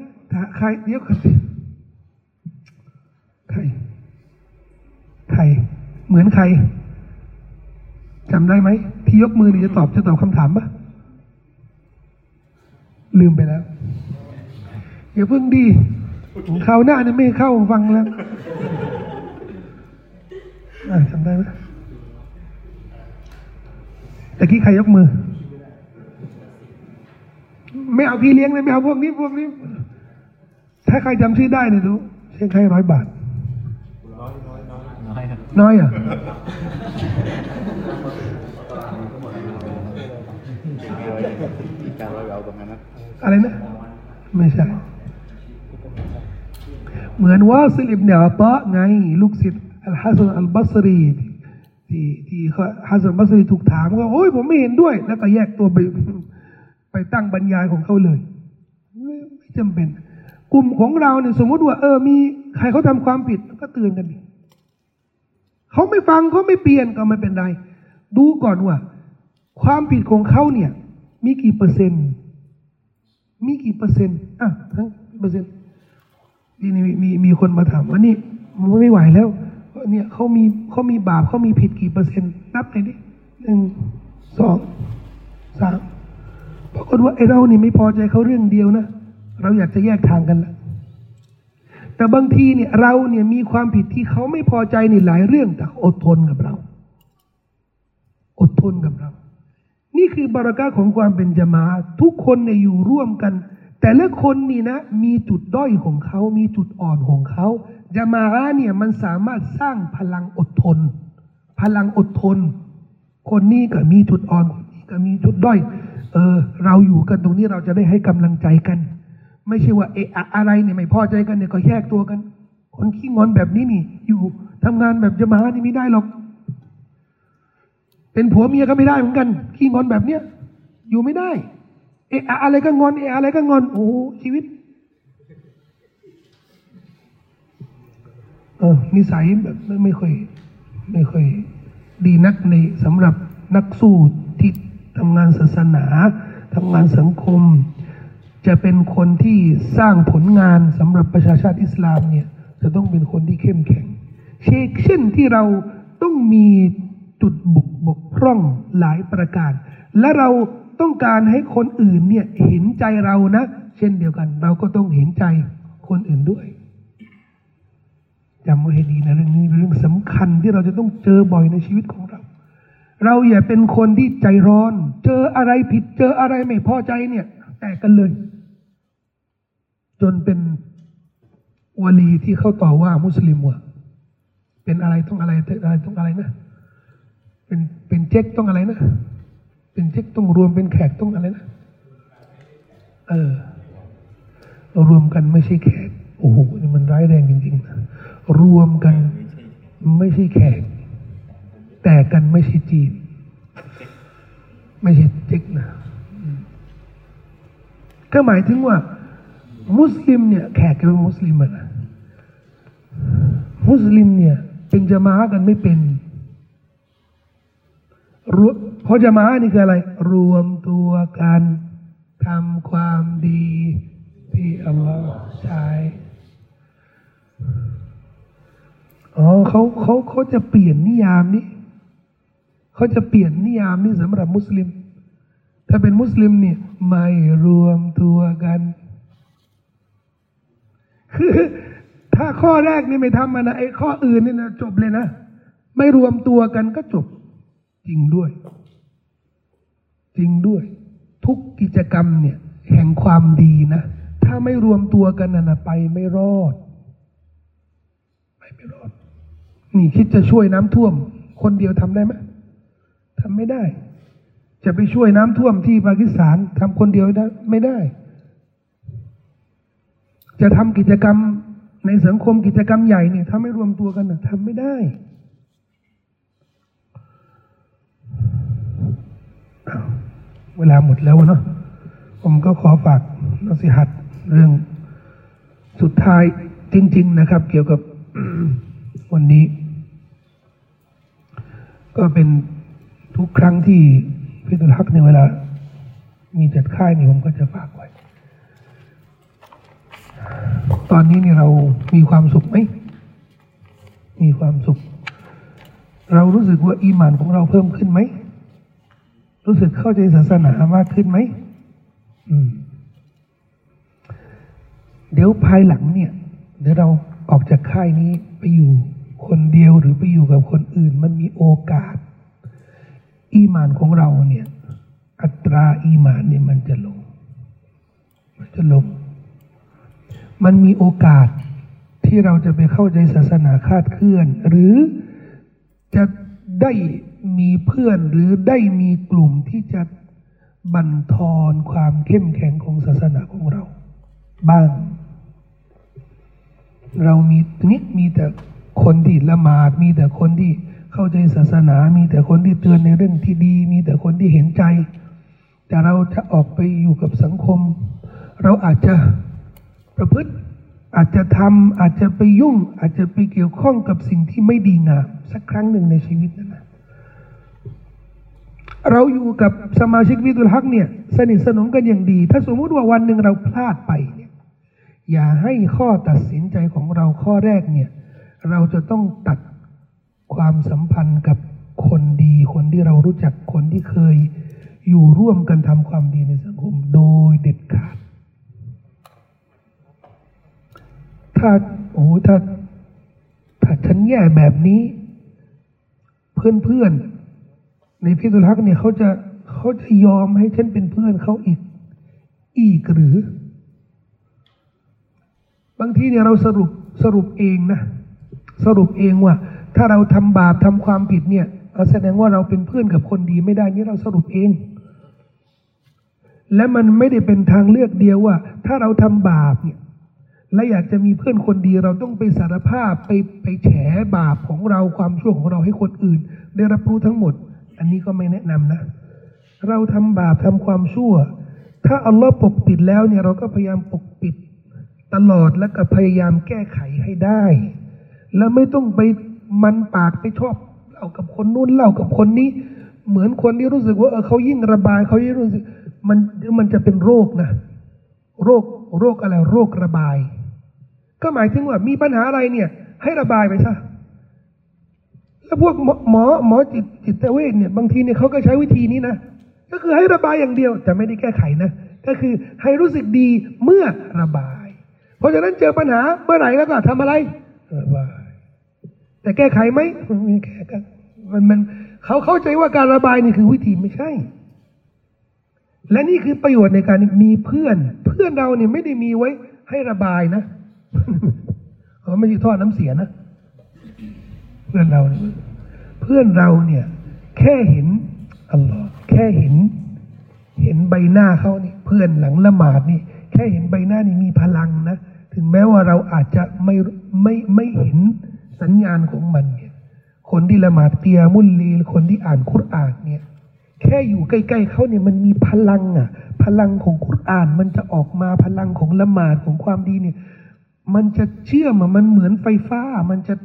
ใครเดี๋ยวก่อนสิใคร ใคร เหมือนใครจำได้ไหมที่ยกมือนี่จะตอบจะตอบคำถามปะลืมไปแล้วอย่าเพิ่งดีคราวหน้าเนี่ยไม่เข้าฟังแล้วจำได้ไหมตะกี้ใครยกมือ ไม่เอาพี่เลี้ยงเลยไม่เอาพวกนี้พวกนี้ ถ้าใครจำชื่อได้เนี่ยดูเช่นใครร้อยบาท น้อยครับน้อยอะ การเราเอาตรงนั้นนะอะไรนะ ไม่ใช่ เหมือนวาซิลอิบนิอะฏออ์ไง ลูกศิษย์อัลฮัสซันอัลบัสรีที่ที่เขาฮัสซันอัลบัสรีถูกถามก็โอ้ยผมไม่เห็นด้วย แล้วก็แยกตัวไป ไปตั้งบรรยายของเขาเลย ไม่ไม่จำเป็น กลุ่มของเราเนี่ยสมมติว่า เออมีใครเขาทำความผิดก็เตือนกันดิเขาไม่ฟังเขาไม่เปลี่ยนก็ไม่เป็นไร ดูก่อนว่า ความผิดของเขาเนี่ย มีกี่เปอร์เซ็นต์ มีกี่เปอร์เซ็นต์อะทั้งเปอร์เซ็นต์ทีนี้มีมีมีคนมาถามว่านี่มันไม่ไหวแล้วเนี่ยเขามีเขามีบาปเขามีผิดกี่เปอร์เซ็นต์นับเลยดิหนึ่งสองสามปรากฏว่าไอ้เรานี่ไม่พอใจเขาเรื่องเดียวนะ เราอยากจะแยกทางกันละแต่บางทีเนี่ยเราเนี่ยมีความผิดที่เขาไม่พอใจนี่หลายเรื่องแต่อดทนกับเรา อดทนกับเรา นี่คือบารักาของความเป็นจามาทุกคนเนี่ยอยู่ร่วมกัน แต่ละคนนี่นะ มีจุดด้อยของเขา มีจุดอ่อนของเขาจามาอะเนี่ยมันสามารถสร้างพลังอดทน พลังอดทน คนนี้ก็มีจุดอ่อนคนนี้ก็มีจุดด้อย เออ เราอยู่กันตรงนี้เราจะได้ให้กำลังใจกัน ไม่ใช่ว่าเอะอะอะไรเนี่ยไม่พอใจกันเนี่ยก็แยกตัวกัน คนขี้งอนแบบนี้นี่ อยู่ทำงานแบบจะมานี่ไม่ได้หรอก เป็นผัวเมียก็ไม่ได้เหมือนกัน ขี้งอนแบบเนี้ยอยู่ไม่ได้ เอะอะอะไรก็งอน เอะอะไรก็งอน โอ้โหชีวิต เออนิสัยแบบไม่ไม่ค่อยไม่ค่อยดีนักในสำหรับนักสู้ที่ทำงานศาสนาทำงานสังคม จะเป็นคนที่สร้างผลงานสำหรับประชาชาติอิสลามเนี่ยจะต้องเป็นคนที่เข้มแข็ง เช่นเช่นที่เราต้องมีจุดบุกบกพร่องหลายประการ และเราต้องการให้คนอื่นเนี่ยเห็นใจเรานะ เช่นเดียวกัน เราก็ต้องเห็นใจคนอื่นด้วยจำไว้ให้ดีนะเรื่องนี้เป็นเรื่องสำคัญที่เราจะต้องเจอบ่อยในชีวิตของเรา เราอย่าเป็นคนที่ใจร้อน เจออะไรผิดเจออะไรไม่พอใจเนี่ย แตกกันเลย จนเป็นวลีที่เขาต่อว่ามุสลิมว่าเป็นอะไรต้องอะไรอะไรต้องอะไรนะเป็นเป็นเจ๊กต้องอะไรนะ เป็นเจ๊กต้องรวมเป็นแขกต้องอะไรนะ เออเรารวมกันไม่ใช่แขกโอ้โหนี่มันร้ายแรงจริงๆนะรวมกันไม่ใช่แขก แต่กันไม่ใช่จีน ไม่ใช่เจ๊กนะก็หมายถึงว่า มุสลิมเนี่ยแขกเป็นมุสลิมอะนะมุสลิมเนี่ยเป็นจะมากันไม่เป็นรวเพราะจะมานี่คืออะไร รวมตัวกันทำความดีที่อัลลอฮ์ใช้อ๋อเขาเขาเขาจะเปลี่ยนนิยามนี้เขาจะเปลี่ยนนิยามนี้สำหรับมุสลิม ถ้าเป็นมุสลิมเนี่ยไม่รวมตัวกัน คือถ้าข้อแรกนี่ไม่ทำมันนะไอ้ข้ออื่นนี่นะจบเลยนะ ไม่รวมตัวกันก็จบ จริงด้วย จริงด้วย ทุกกิจกรรมเนี่ย แห่งความดีนะ ถ้าไม่รวมตัวกันนะนะไปไม่รอด ไปไม่รอด นี่คิดจะช่วยน้ำท่วม คนเดียวทำได้ไหมทำไม่ได้ จะไปช่วยน้ำท่วมที่ปากีสถานทำคนเดียวได้ไม่ได้ จะทำกิจกรรมในสังคมกิจกรรมใหญ่เนี่ยถ้าไม่รวมตัวกันนะทำไม่ได้เวลาหมดแล้วเนาะผมก็ขอฝากนสิหัดเรื่องสุดท้ายจริง ๆ นะครับ เกี่ยวกับวันนี้ ก็เป็นทุกครั้งที่พิทุลฮักในเวลา มีจัดค่ายนี่ผมก็จะฝากไว้ ตอนนี้เนี่ยเรามีความสุขไหม มีความสุข เรารู้สึกว่าอีหมานของเราเพิ่มขึ้นไหม รู้สึกเข้าใจศาสนามากขึ้นไหมอืม เดี๋ยวภายหลังเนี่ย เดี๋ยวเราออกจากค่ายนี้ไปอยู่คนเดียวหรือไปอยู่กับคนอื่น มันมีโอกาส อีหมานของเราเนี่ย อัตราอีหมานเนี่ยมันจะลง มันจะลง มันมีโอกาสที่เราจะไปเข้าใจศาสนาคาดเคลื่อน หรือจะได้มีเพื่อนหรือได้มีกลุ่มที่จะบั่นทอนความเข้มแข็งของศาสนาของเรา บ้าง เรามีนี้มีแต่คนที่ละหมาดมีแต่คนที่เข้าใจศาสนา มีแต่คนที่เตือนในเรื่องที่ดี มีแต่คนที่เห็นใจ แต่เราจะออกไปอยู่กับสังคม เราอาจจะ ประพฤติอาจจะทำอาจจะไปยุ่ง อาจจะไปเกี่ยวข้องกับสิ่งที่ไม่ดีงามสักครั้งหนึ่งในชีวิตนั่นนะเราอยู่กับสมาชิกวิทุลฮักเนี่ยสนิทสนมกันอย่างดี ถ้าสมมติว่าวันหนึ่งเราพลาดไปเนี่ยอย่าให้ข้อตัดสินใจของเราข้อแรกเนี่ย เราจะต้องตัดความสัมพันธ์กับคนดี คนที่เรารู้จักคนที่เคยอยู่ร่วมกันทำความดีในสังคมโดยเด็ดขาด ถ้าโอ้ถ้าถ้าฉันแย่แบบนี้ เพื่อนเพื่อนๆในพิทุลักษ์เนี่ยเขาจะเขาจะยอมให้ฉันเป็นเพื่อนเขาอีก อีกหรือ บางทีเนี่ยเราสรุปสรุปเองนะสรุปเองว่า ถ้าเราทำบาปทำความผิดเนี่ยแสดงว่าเราเป็นเพื่อนกับคนดีไม่ได้นี่เราสรุปเอง และมันไม่ได้เป็นทางเลือกเดียวว่า ถ้าเราทำบาปเนี่ย และอยากจะมีเพื่อนคนดีเราต้องไปสารภาพไปไปแฉบาปของเราความชั่วของเราให้คนอื่น ได้รับรู้ทั้งหมด อันนี้ก็ไม่แนะนำนะ เราทำบาปทำความชั่ว ถ้าอัลลอฮ์ปกปิดแล้วเนี่ยเราก็พยายามปกปิด ตลอดแล้วก็พยายามแก้ไขให้ได้ แล้วไม่ต้องไปมันปากไปชอบเล่ากับคนนู้นเล่ากับคนนี้ เหมือนคนที่รู้สึกว่าเออเขายิ่งระบายเขายิ่งรู้สึกมันมันจะเป็นโรคนะ โรค โรคอะไรโรคระบาย ก็หมายถึงว่ามีปัญหาอะไรเนี่ย ให้ระบายไปซะแล้วพวกหมอหมอหมอจิตจิตเวชเนี่ยบางทีเนี่ยเขาก็ใช้วิธีนี้นะก็คือให้ระบายอย่างเดียว แต่ไม่ได้แก้ไขนะก็คือให้รู้สึกดีเมื่อระบาย เพราะฉะนั้นเจอปัญหาเมื่อไหร่แล้วก็ทำอะไรระบาย แต่แก้ไขไหมไม่แก้กันมันมันเขาเข้าใจว่าการระบายนี่คือวิธีไม่ใช่ และนี่คือประโยชน์ในการมีเพื่อน เพื่อนเราเนี่ยไม่ได้มีไว้ให้ระบายนะเขาไม่ใช่ท่อน้ำเสียนะ เพื่อนเราเนี่ยเพื่อนเราเนี่ย แค่เห็นอัลลอฮ์แค่เห็น เห็นใบหน้าเขานี่ เพื่อนหลังละหมาดนี่ แค่เห็นใบหน้านี่มีพลังนะถึงแม้ว่าเราอาจจะไม่ไม่ไม่เห็นสัญญาณของมันเนี่ย คนที่ละหมาดเตียมุลลีคนที่อ่านคุรอานเนี่ย แค่อยู่ใกล้ๆเขาเนี่ยมันมีพลังอะ พลังของคุรอานมันจะออกมาพลังของละหมาดของความดีเนี่ย มันจะเชื่อมอะมันเหมือนไฟฟ้า มันจะ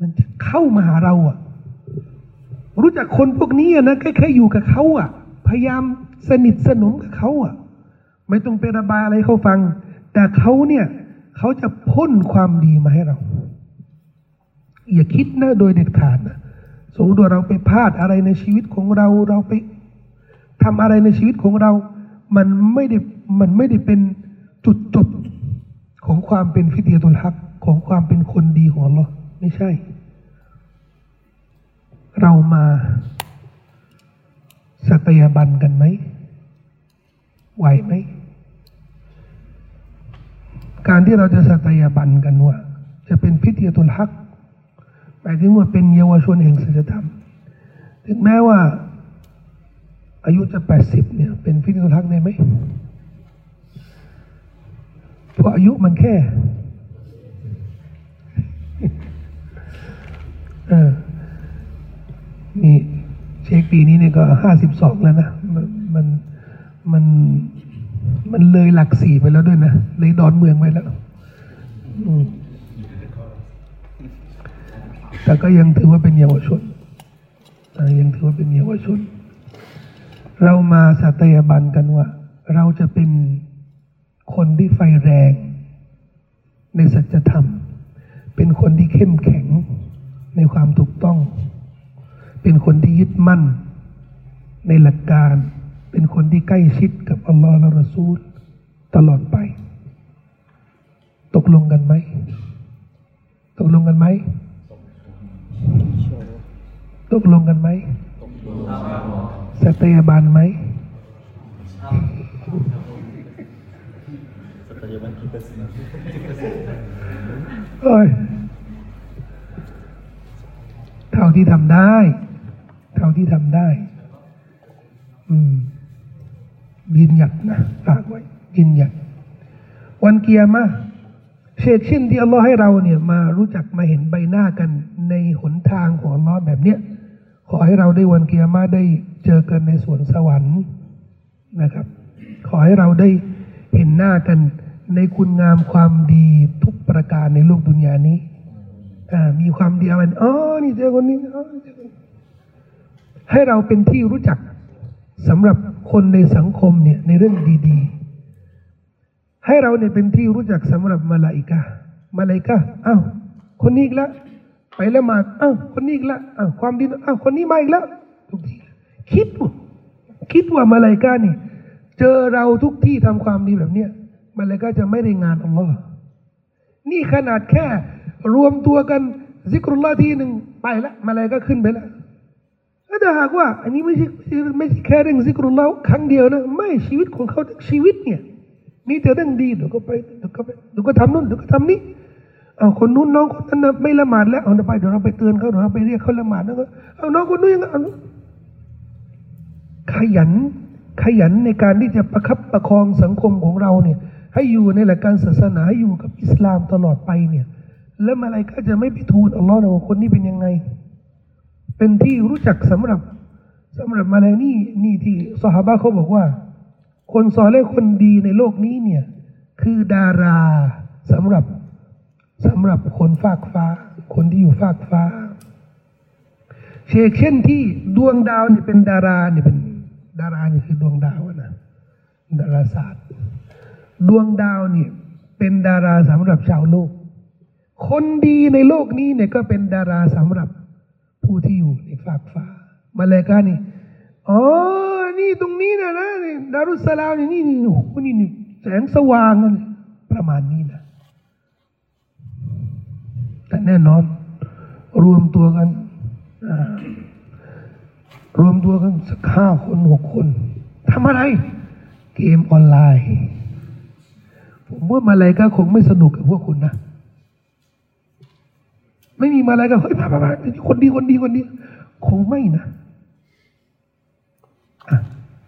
มันจะเข้ามาหาเราอะ รู้จักคนพวกนี้นะแค่แค่อยู่กับเขาอะ พยายามสนิทสนมกับเขาอะ ไม่ต้องไประบายอะไรเขาฟัง แต่เขาเนี่ยเขาจะพ่นความดีมาให้เรา อย่าคิดนะโดยเด็ดขาดนะ สมมติว่าเราไปพลาดอะไรในชีวิตของเรา เราไปทำอะไรในชีวิตของเรา มันไม่ได้มันไม่ได้เป็นจุดจบของความเป็นฟิเดียตุลฮักของความเป็นคนดีของเราไม่ใช่ เรามาสัตยาบันกันไหมไหวไหม การที่เราจะสัตยาบันกันว่า จะเป็นพิธีตุลฮัก หมายถึงว่าเป็นเยาวชนแห่งศีลธรรม ถึงแม้ว่า อายุจะแปดสิบเนี่ย เป็นพิธีตุลฮักได้ไหมเพราะอายุมันแค่เออนี่เช็คปีนี้เนี่ยก็ห้าสิบสองแล้วนะ มันมันมันมันเลยหลักสี่ไปแล้วด้วยนะ เลยดอนเมืองไปแล้ว อืม แต่ก็ยังถือว่าเป็นเยาวชนยังถือว่าเป็นเยาวชน เรามาสัตยาบันกันว่า เราจะเป็นคนที่ไฟแรง ในสัจธรรม เป็นคนที่เข้มแข็งในความถูกต้อง เป็นคนที่ยึดมั่นในหลักการ เป็นคนที่ใกล้ชิดกับอัลลอฮ์และรอซูลตลอดไป ตกลงกันไหม ตกลงกันไหม ตกลงกันไหมสัตยาบันไหมปัจจุบันกี่เปอร์เซ็นต์เอ้ยเท่าที่ทำได้ เท่าที่ทำได้ อืมยืนหยัดนะฝากไว้ยืนหยัดวันเกียร์มา เช่นเช่นที่อัลลอฮ์ให้เราเนี่ยมารู้จักมาเห็นใบหน้ากันในหนทางของอัลลอฮ์แบบเนี้ยขอให้เราได้วันเกียร์มาได้เจอกันในสวนสวรรค์นะครับ ขอให้เราได้เห็นหน้ากันในคุณงามความดีทุกประการในโลกดุนยานี้อ่ามีความดีอะไรอ๋อนี่เจอคนนี้อ๋อเจอคนนี้ให้เราเป็นที่รู้จักสำหรับคนในสังคมเนี่ยในเรื่องดี ๆ ให้เราเนี่ยเป็นที่รู้จักสำหรับมาลาอิกามาลาอิกาอ้าวคนนี้อีกแล้วไปละหมาดอ้าวคนนี้อีกแล้วอ้าวความดีอ้าวคนนี้มาอีกแล้วทุกทีคิดว่าคิดว่ามาลาอิกานี่เจอเราทุกที่ทำความดีแบบเนี้ยมาลาอิกาจะไม่ได้งานอัลลอฮ์นี่ขนาดแค่รวมตัวกันซิกรุลลาทีหนึ่งไปละมาลาอิกาขึ้นไปแล้วถ้าหากว่า อันนี้ไม่ใช่ไม่ใช่แค่เรื่องซิกรุลลาครั้งเดียวนะไม่ชีวิตของเขาชีวิตเนี่ย มีแต่เรื่องดีเดี๋ยวก็ไปเดี๋ยวก็ไปเดี๋ยวก็ทำนู่นเดี๋ยวก็ทำนี่เอาคนนู้นน้องคนนั้นไม่ละหมาดแล้วเอาไปเดี๋ยวเราไปเตือนเขาเดี๋ยวเราไปเรียกเขาละหมาดแล้วก็เอาน้องคนนู้นยังไงเอาขยัน ขยันในการที่จะประคับประคองสังคมของเราเนี่ย ให้อยู่ในหลักการศาสนาอยู่กับอิสลามตลอดไปเนี่ย แล้วมาอะไรก็จะไม่ไปทูลอัลลอฮ์นะว่าคนนี้เป็นยังไง เป็นที่รู้จักสำหรับสำหรับมาแล้วนี่นี่ที่สหบาเขาบอกว่า คนซอเลคนดีในโลกนี้เนี่ย คือดาราสำหรับสำหรับคนฟากฟ้า คนที่อยู่ฟากฟ้า เชกเช่นที่ดวงดาวเนี่ยเป็นดาราเนี่ยเป็นดารานี่คือดวงดาวนะดาราศาสตร์ ดวงดาวเนี่ยเป็นดาราสำหรับชาวโลก คนดีในโลกนี้เนี่ยก็เป็นดาราสำหรับผู้ที่อยู่ในฟากฟ้า มาเลกานี่ อ๋อ นี่ตรงนี้นะนะนี่ดารุสสลามนี่นี่นี่โอ้โหนี่นี่แสงสว่างอะประมาณนี้นะแต่แน่นอน รวมตัวกันรวมตัวกันสักห้าคนหกคนทำอะไร เกมออนไลน์ ผมว่ามาอะไรก็คงไม่สนุกกับพวกคุณนะ ไม่มีมาอะไรก็เฮ้ยมามามาคนดีคนดีคนดี คงไม่นะ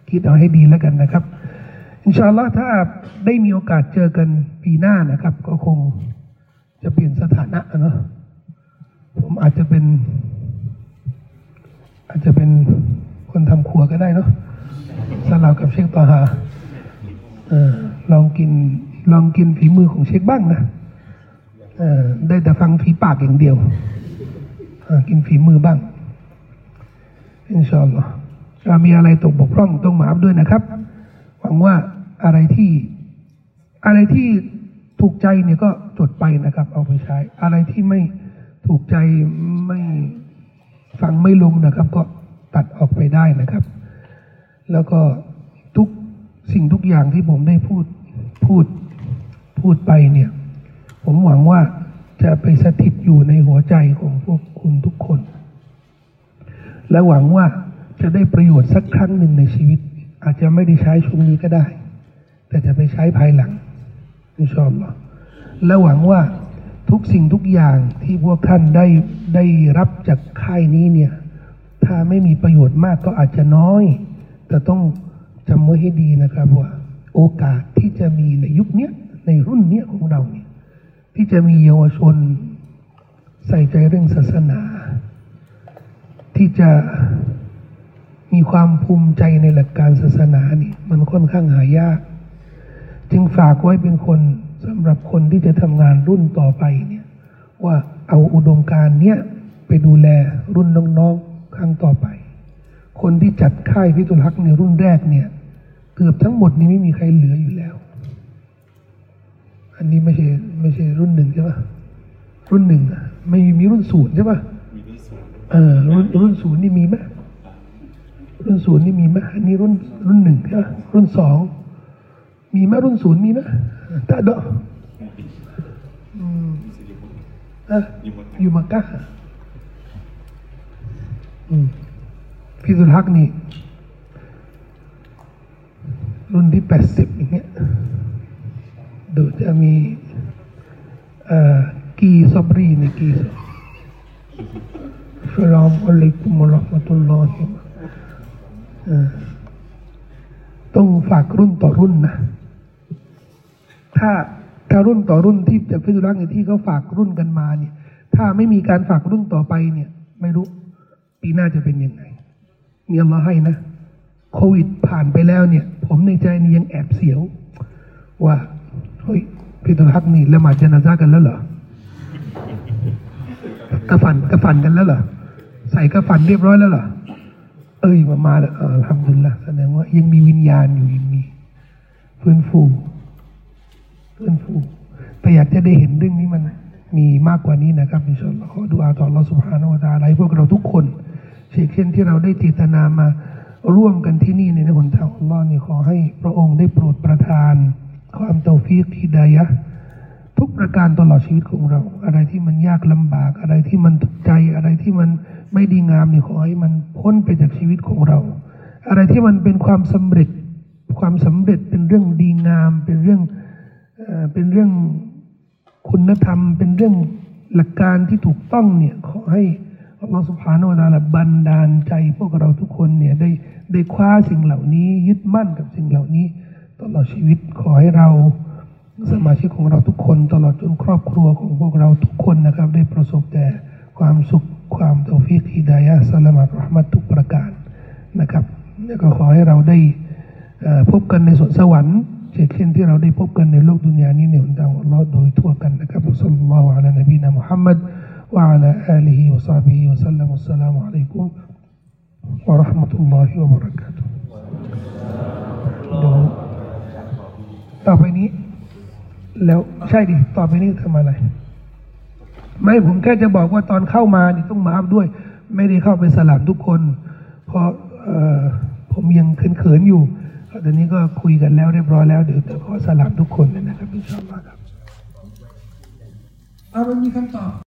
คิดเอาให้ดีแล้วกันนะครับ อินชาอัลลอฮ์ถ้าได้มีโอกาสเจอกันปีหน้านะครับ ก็คงจะเปลี่ยนสถานะเนาะผมอาจจะเป็น อาจจะเป็นคนทำครัวก็ได้เนาะสลับกับเชคตอฮาออลองกินลองกินฝีมือของเชคบ้างนะออได้แต่ฟังฝีปากอย่างเดียว กินฝีมือบ้าง อินชาอัลลอฮ์ มีอะไรตกบกพร่องต้องมาอัพด้วยนะครับ หวังว่าอะไรที่อะไรที่ถูกใจเนี่ยก็จดไปนะครับ เอาไปใช้ อะไรที่ไม่ถูกใจไม่ฟังไม่ลงนะครับ ก็ตัดออกไปได้นะครับ แล้วก็ทุกสิ่งทุกอย่างที่ผมได้พูดพูดพูดไปเนี่ย ผมหวังว่าจะไปสถิตอยู่ในหัวใจของพวกคุณทุกคน และหวังว่า จะได้ประโยชน์สักครั้งหนึ่งในชีวิต อาจจะไม่ได้ใช้ช่วงนี้ก็ได้ แต่จะไปใช้ภายหลังอินชาอัลลอฮ์และหวังว่าทุกสิ่งทุกอย่างที่พวกท่านได้ได้รับจากค่ายนี้เนี่ย ถ้าไม่มีประโยชน์มากก็อาจจะน้อย แต่ต้องจำไว้ให้ดีนะครับว่า โอกาสที่จะมีในยุคนี้ในรุ่นนี้ของเราเนี่ยที่จะมีเยาวชน ใส่ใจเรื่องศาสนา ที่จะ มีความภูมิใจในหลักการศาสนานี่มันค่อนข้างหายาก จึงฝากไว้เป็นคนสำหรับคนที่จะทำงานรุ่นต่อไปเนี่ยว่าเอาอุดมการณ์เนี้ยไปดูแลรุ่นน้องๆครั้งต่อไป คนที่จัดค่ายพิทุลฮักในรุ่นแรกเนี่ยเกือบทั้งหมดนี้ไม่มีใครเหลืออยู่แล้ว อันนี้ไม่ใช่ไม่ใช่รุ่นหนึ่งใช่ปะรุ่นหนึ่งอะไม่มีรุ่นศูนย์ใช่ปะมีที่สูงเออรุ่นรุ่นศูนย์นี่มีไหม รุ่นศูนย์นี่มีไหมอันนี้รุ่นรุ่นหนึ่งใช่ปะรุ่นสองมีไหมรุ่นศูนย์มีไหมตาดอกอืมอะอยู่มักกะอืมพี่สุทักษ์นี่ รุ่นที่แปดสิบอย่างเงี้ยดูจะมีเอ่อกีซอบรีนี่กีซอบอัสสลามุอะลัยกุมุรเราะห์มะตุลลอฮิเออ ต้องฝากรุ่นต่อรุ่นนะ ถ้าถ้ารุ่นต่อรุ่นที่จากพิจุรักเนี่ยที่เขาฝากรุ่นกันมาเนี่ย ถ้าไม่มีการฝากรุ่นต่อไปเนี่ย ไม่รู้ ปีหน้าจะเป็นยังไงเนี่ยเราให้นะโควิดผ่านไปแล้วเนี่ย ผมในใจนี่ยังแอบเสียว ว่าเฮ้ยพิจุรักนี่ละหมาดจนาซากันแล้วเหรอกระฝันกระฝันกันแล้วเหรอใส่กระฝันเรียบร้อยแล้วเหรอ เอ้ยมามาแล้วทำดุลละแสดงว่า ยังมีวิญญาณอยู่ยังมีฟื้นฟูฟื้นฟูแต่อยากจะได้เห็นเรื่องนี้มันมีมากกว่านี้นะครับอินชาอัลลอฮ์ขอดูอาต่อเราสุภาโนวตาอะไรพวกเราทุกคนเช่นเช่นที่เราได้เจตนามาร่วมกันที่นี่ในหนทางอัลลอฮ์นี่ขอให้พระองค์ได้โปรดประทานความเตาฟีกฮิดายะห์ ทุกประการตลอดชีวิตของเรา อะไรที่มันยากลำบากอะไรที่มันทุกข์ใจอะไรที่มันไม่ดีงามเนี่ยขอให้มันพ้นไปจากชีวิตของเรา อะไรที่มันเป็นความสำเร็จ ความสำเร็จเป็นเรื่องดีงาม เป็นเรื่องเป็นเรื่องคุณธรรม เป็นเรื่องหลักการที่ถูกต้องเนี่ยขอให้อัลลอฮฺสุบฮานาลาบันดาลใจพวกเราทุกคนเนี่ยได้ได้คว้าสิ่งเหล่านี้ยึดมั่นกับสิ่งเหล่านี้ตลอดชีวิตขอให้เรา สมาชิกของเราทุกคนตลอดจนครอบครัวของพวกเราทุกคนนะครับ ได้ประสบแต่ความสุขความเตาฟีกฮิดายะห์สลามัตเราะห์มัตทุกประการนะครับแล้วก็ขอให้เราได้เอ่อพบกันในสวนสวรรค์เช่นเช่นที่เราได้พบกันในโลกดุนยานี้ในหนทางของอัลลอฮ์โดยทั่วกันนะครับصلى الله على نبينا محمدวะอะลาอาลีฮิวะซอฮบิฮิวะสัลลัมอัสสลามุอะลัยกุมวะเราะห์มะตุลลอฮิวะบะเราะกาตุฮ์เดี๋ยวต่อไปนี้ แล้วใช่ดิต่อไปนี้ทำอะไร ไม่ผมแค่จะบอกว่าตอนเข้ามานี่ต้องมาอัพด้วย ไม่ได้เข้าไปสลามทุกคน เพราะผมยังเขินๆอยู่ตอนนี้ก็คุยกันแล้วเรียบร้อยแล้วเดี๋ยวจะขอสลามทุกคนนะครับพี่ชาอัลลอฮ์ครับเอามันมีคำตอบ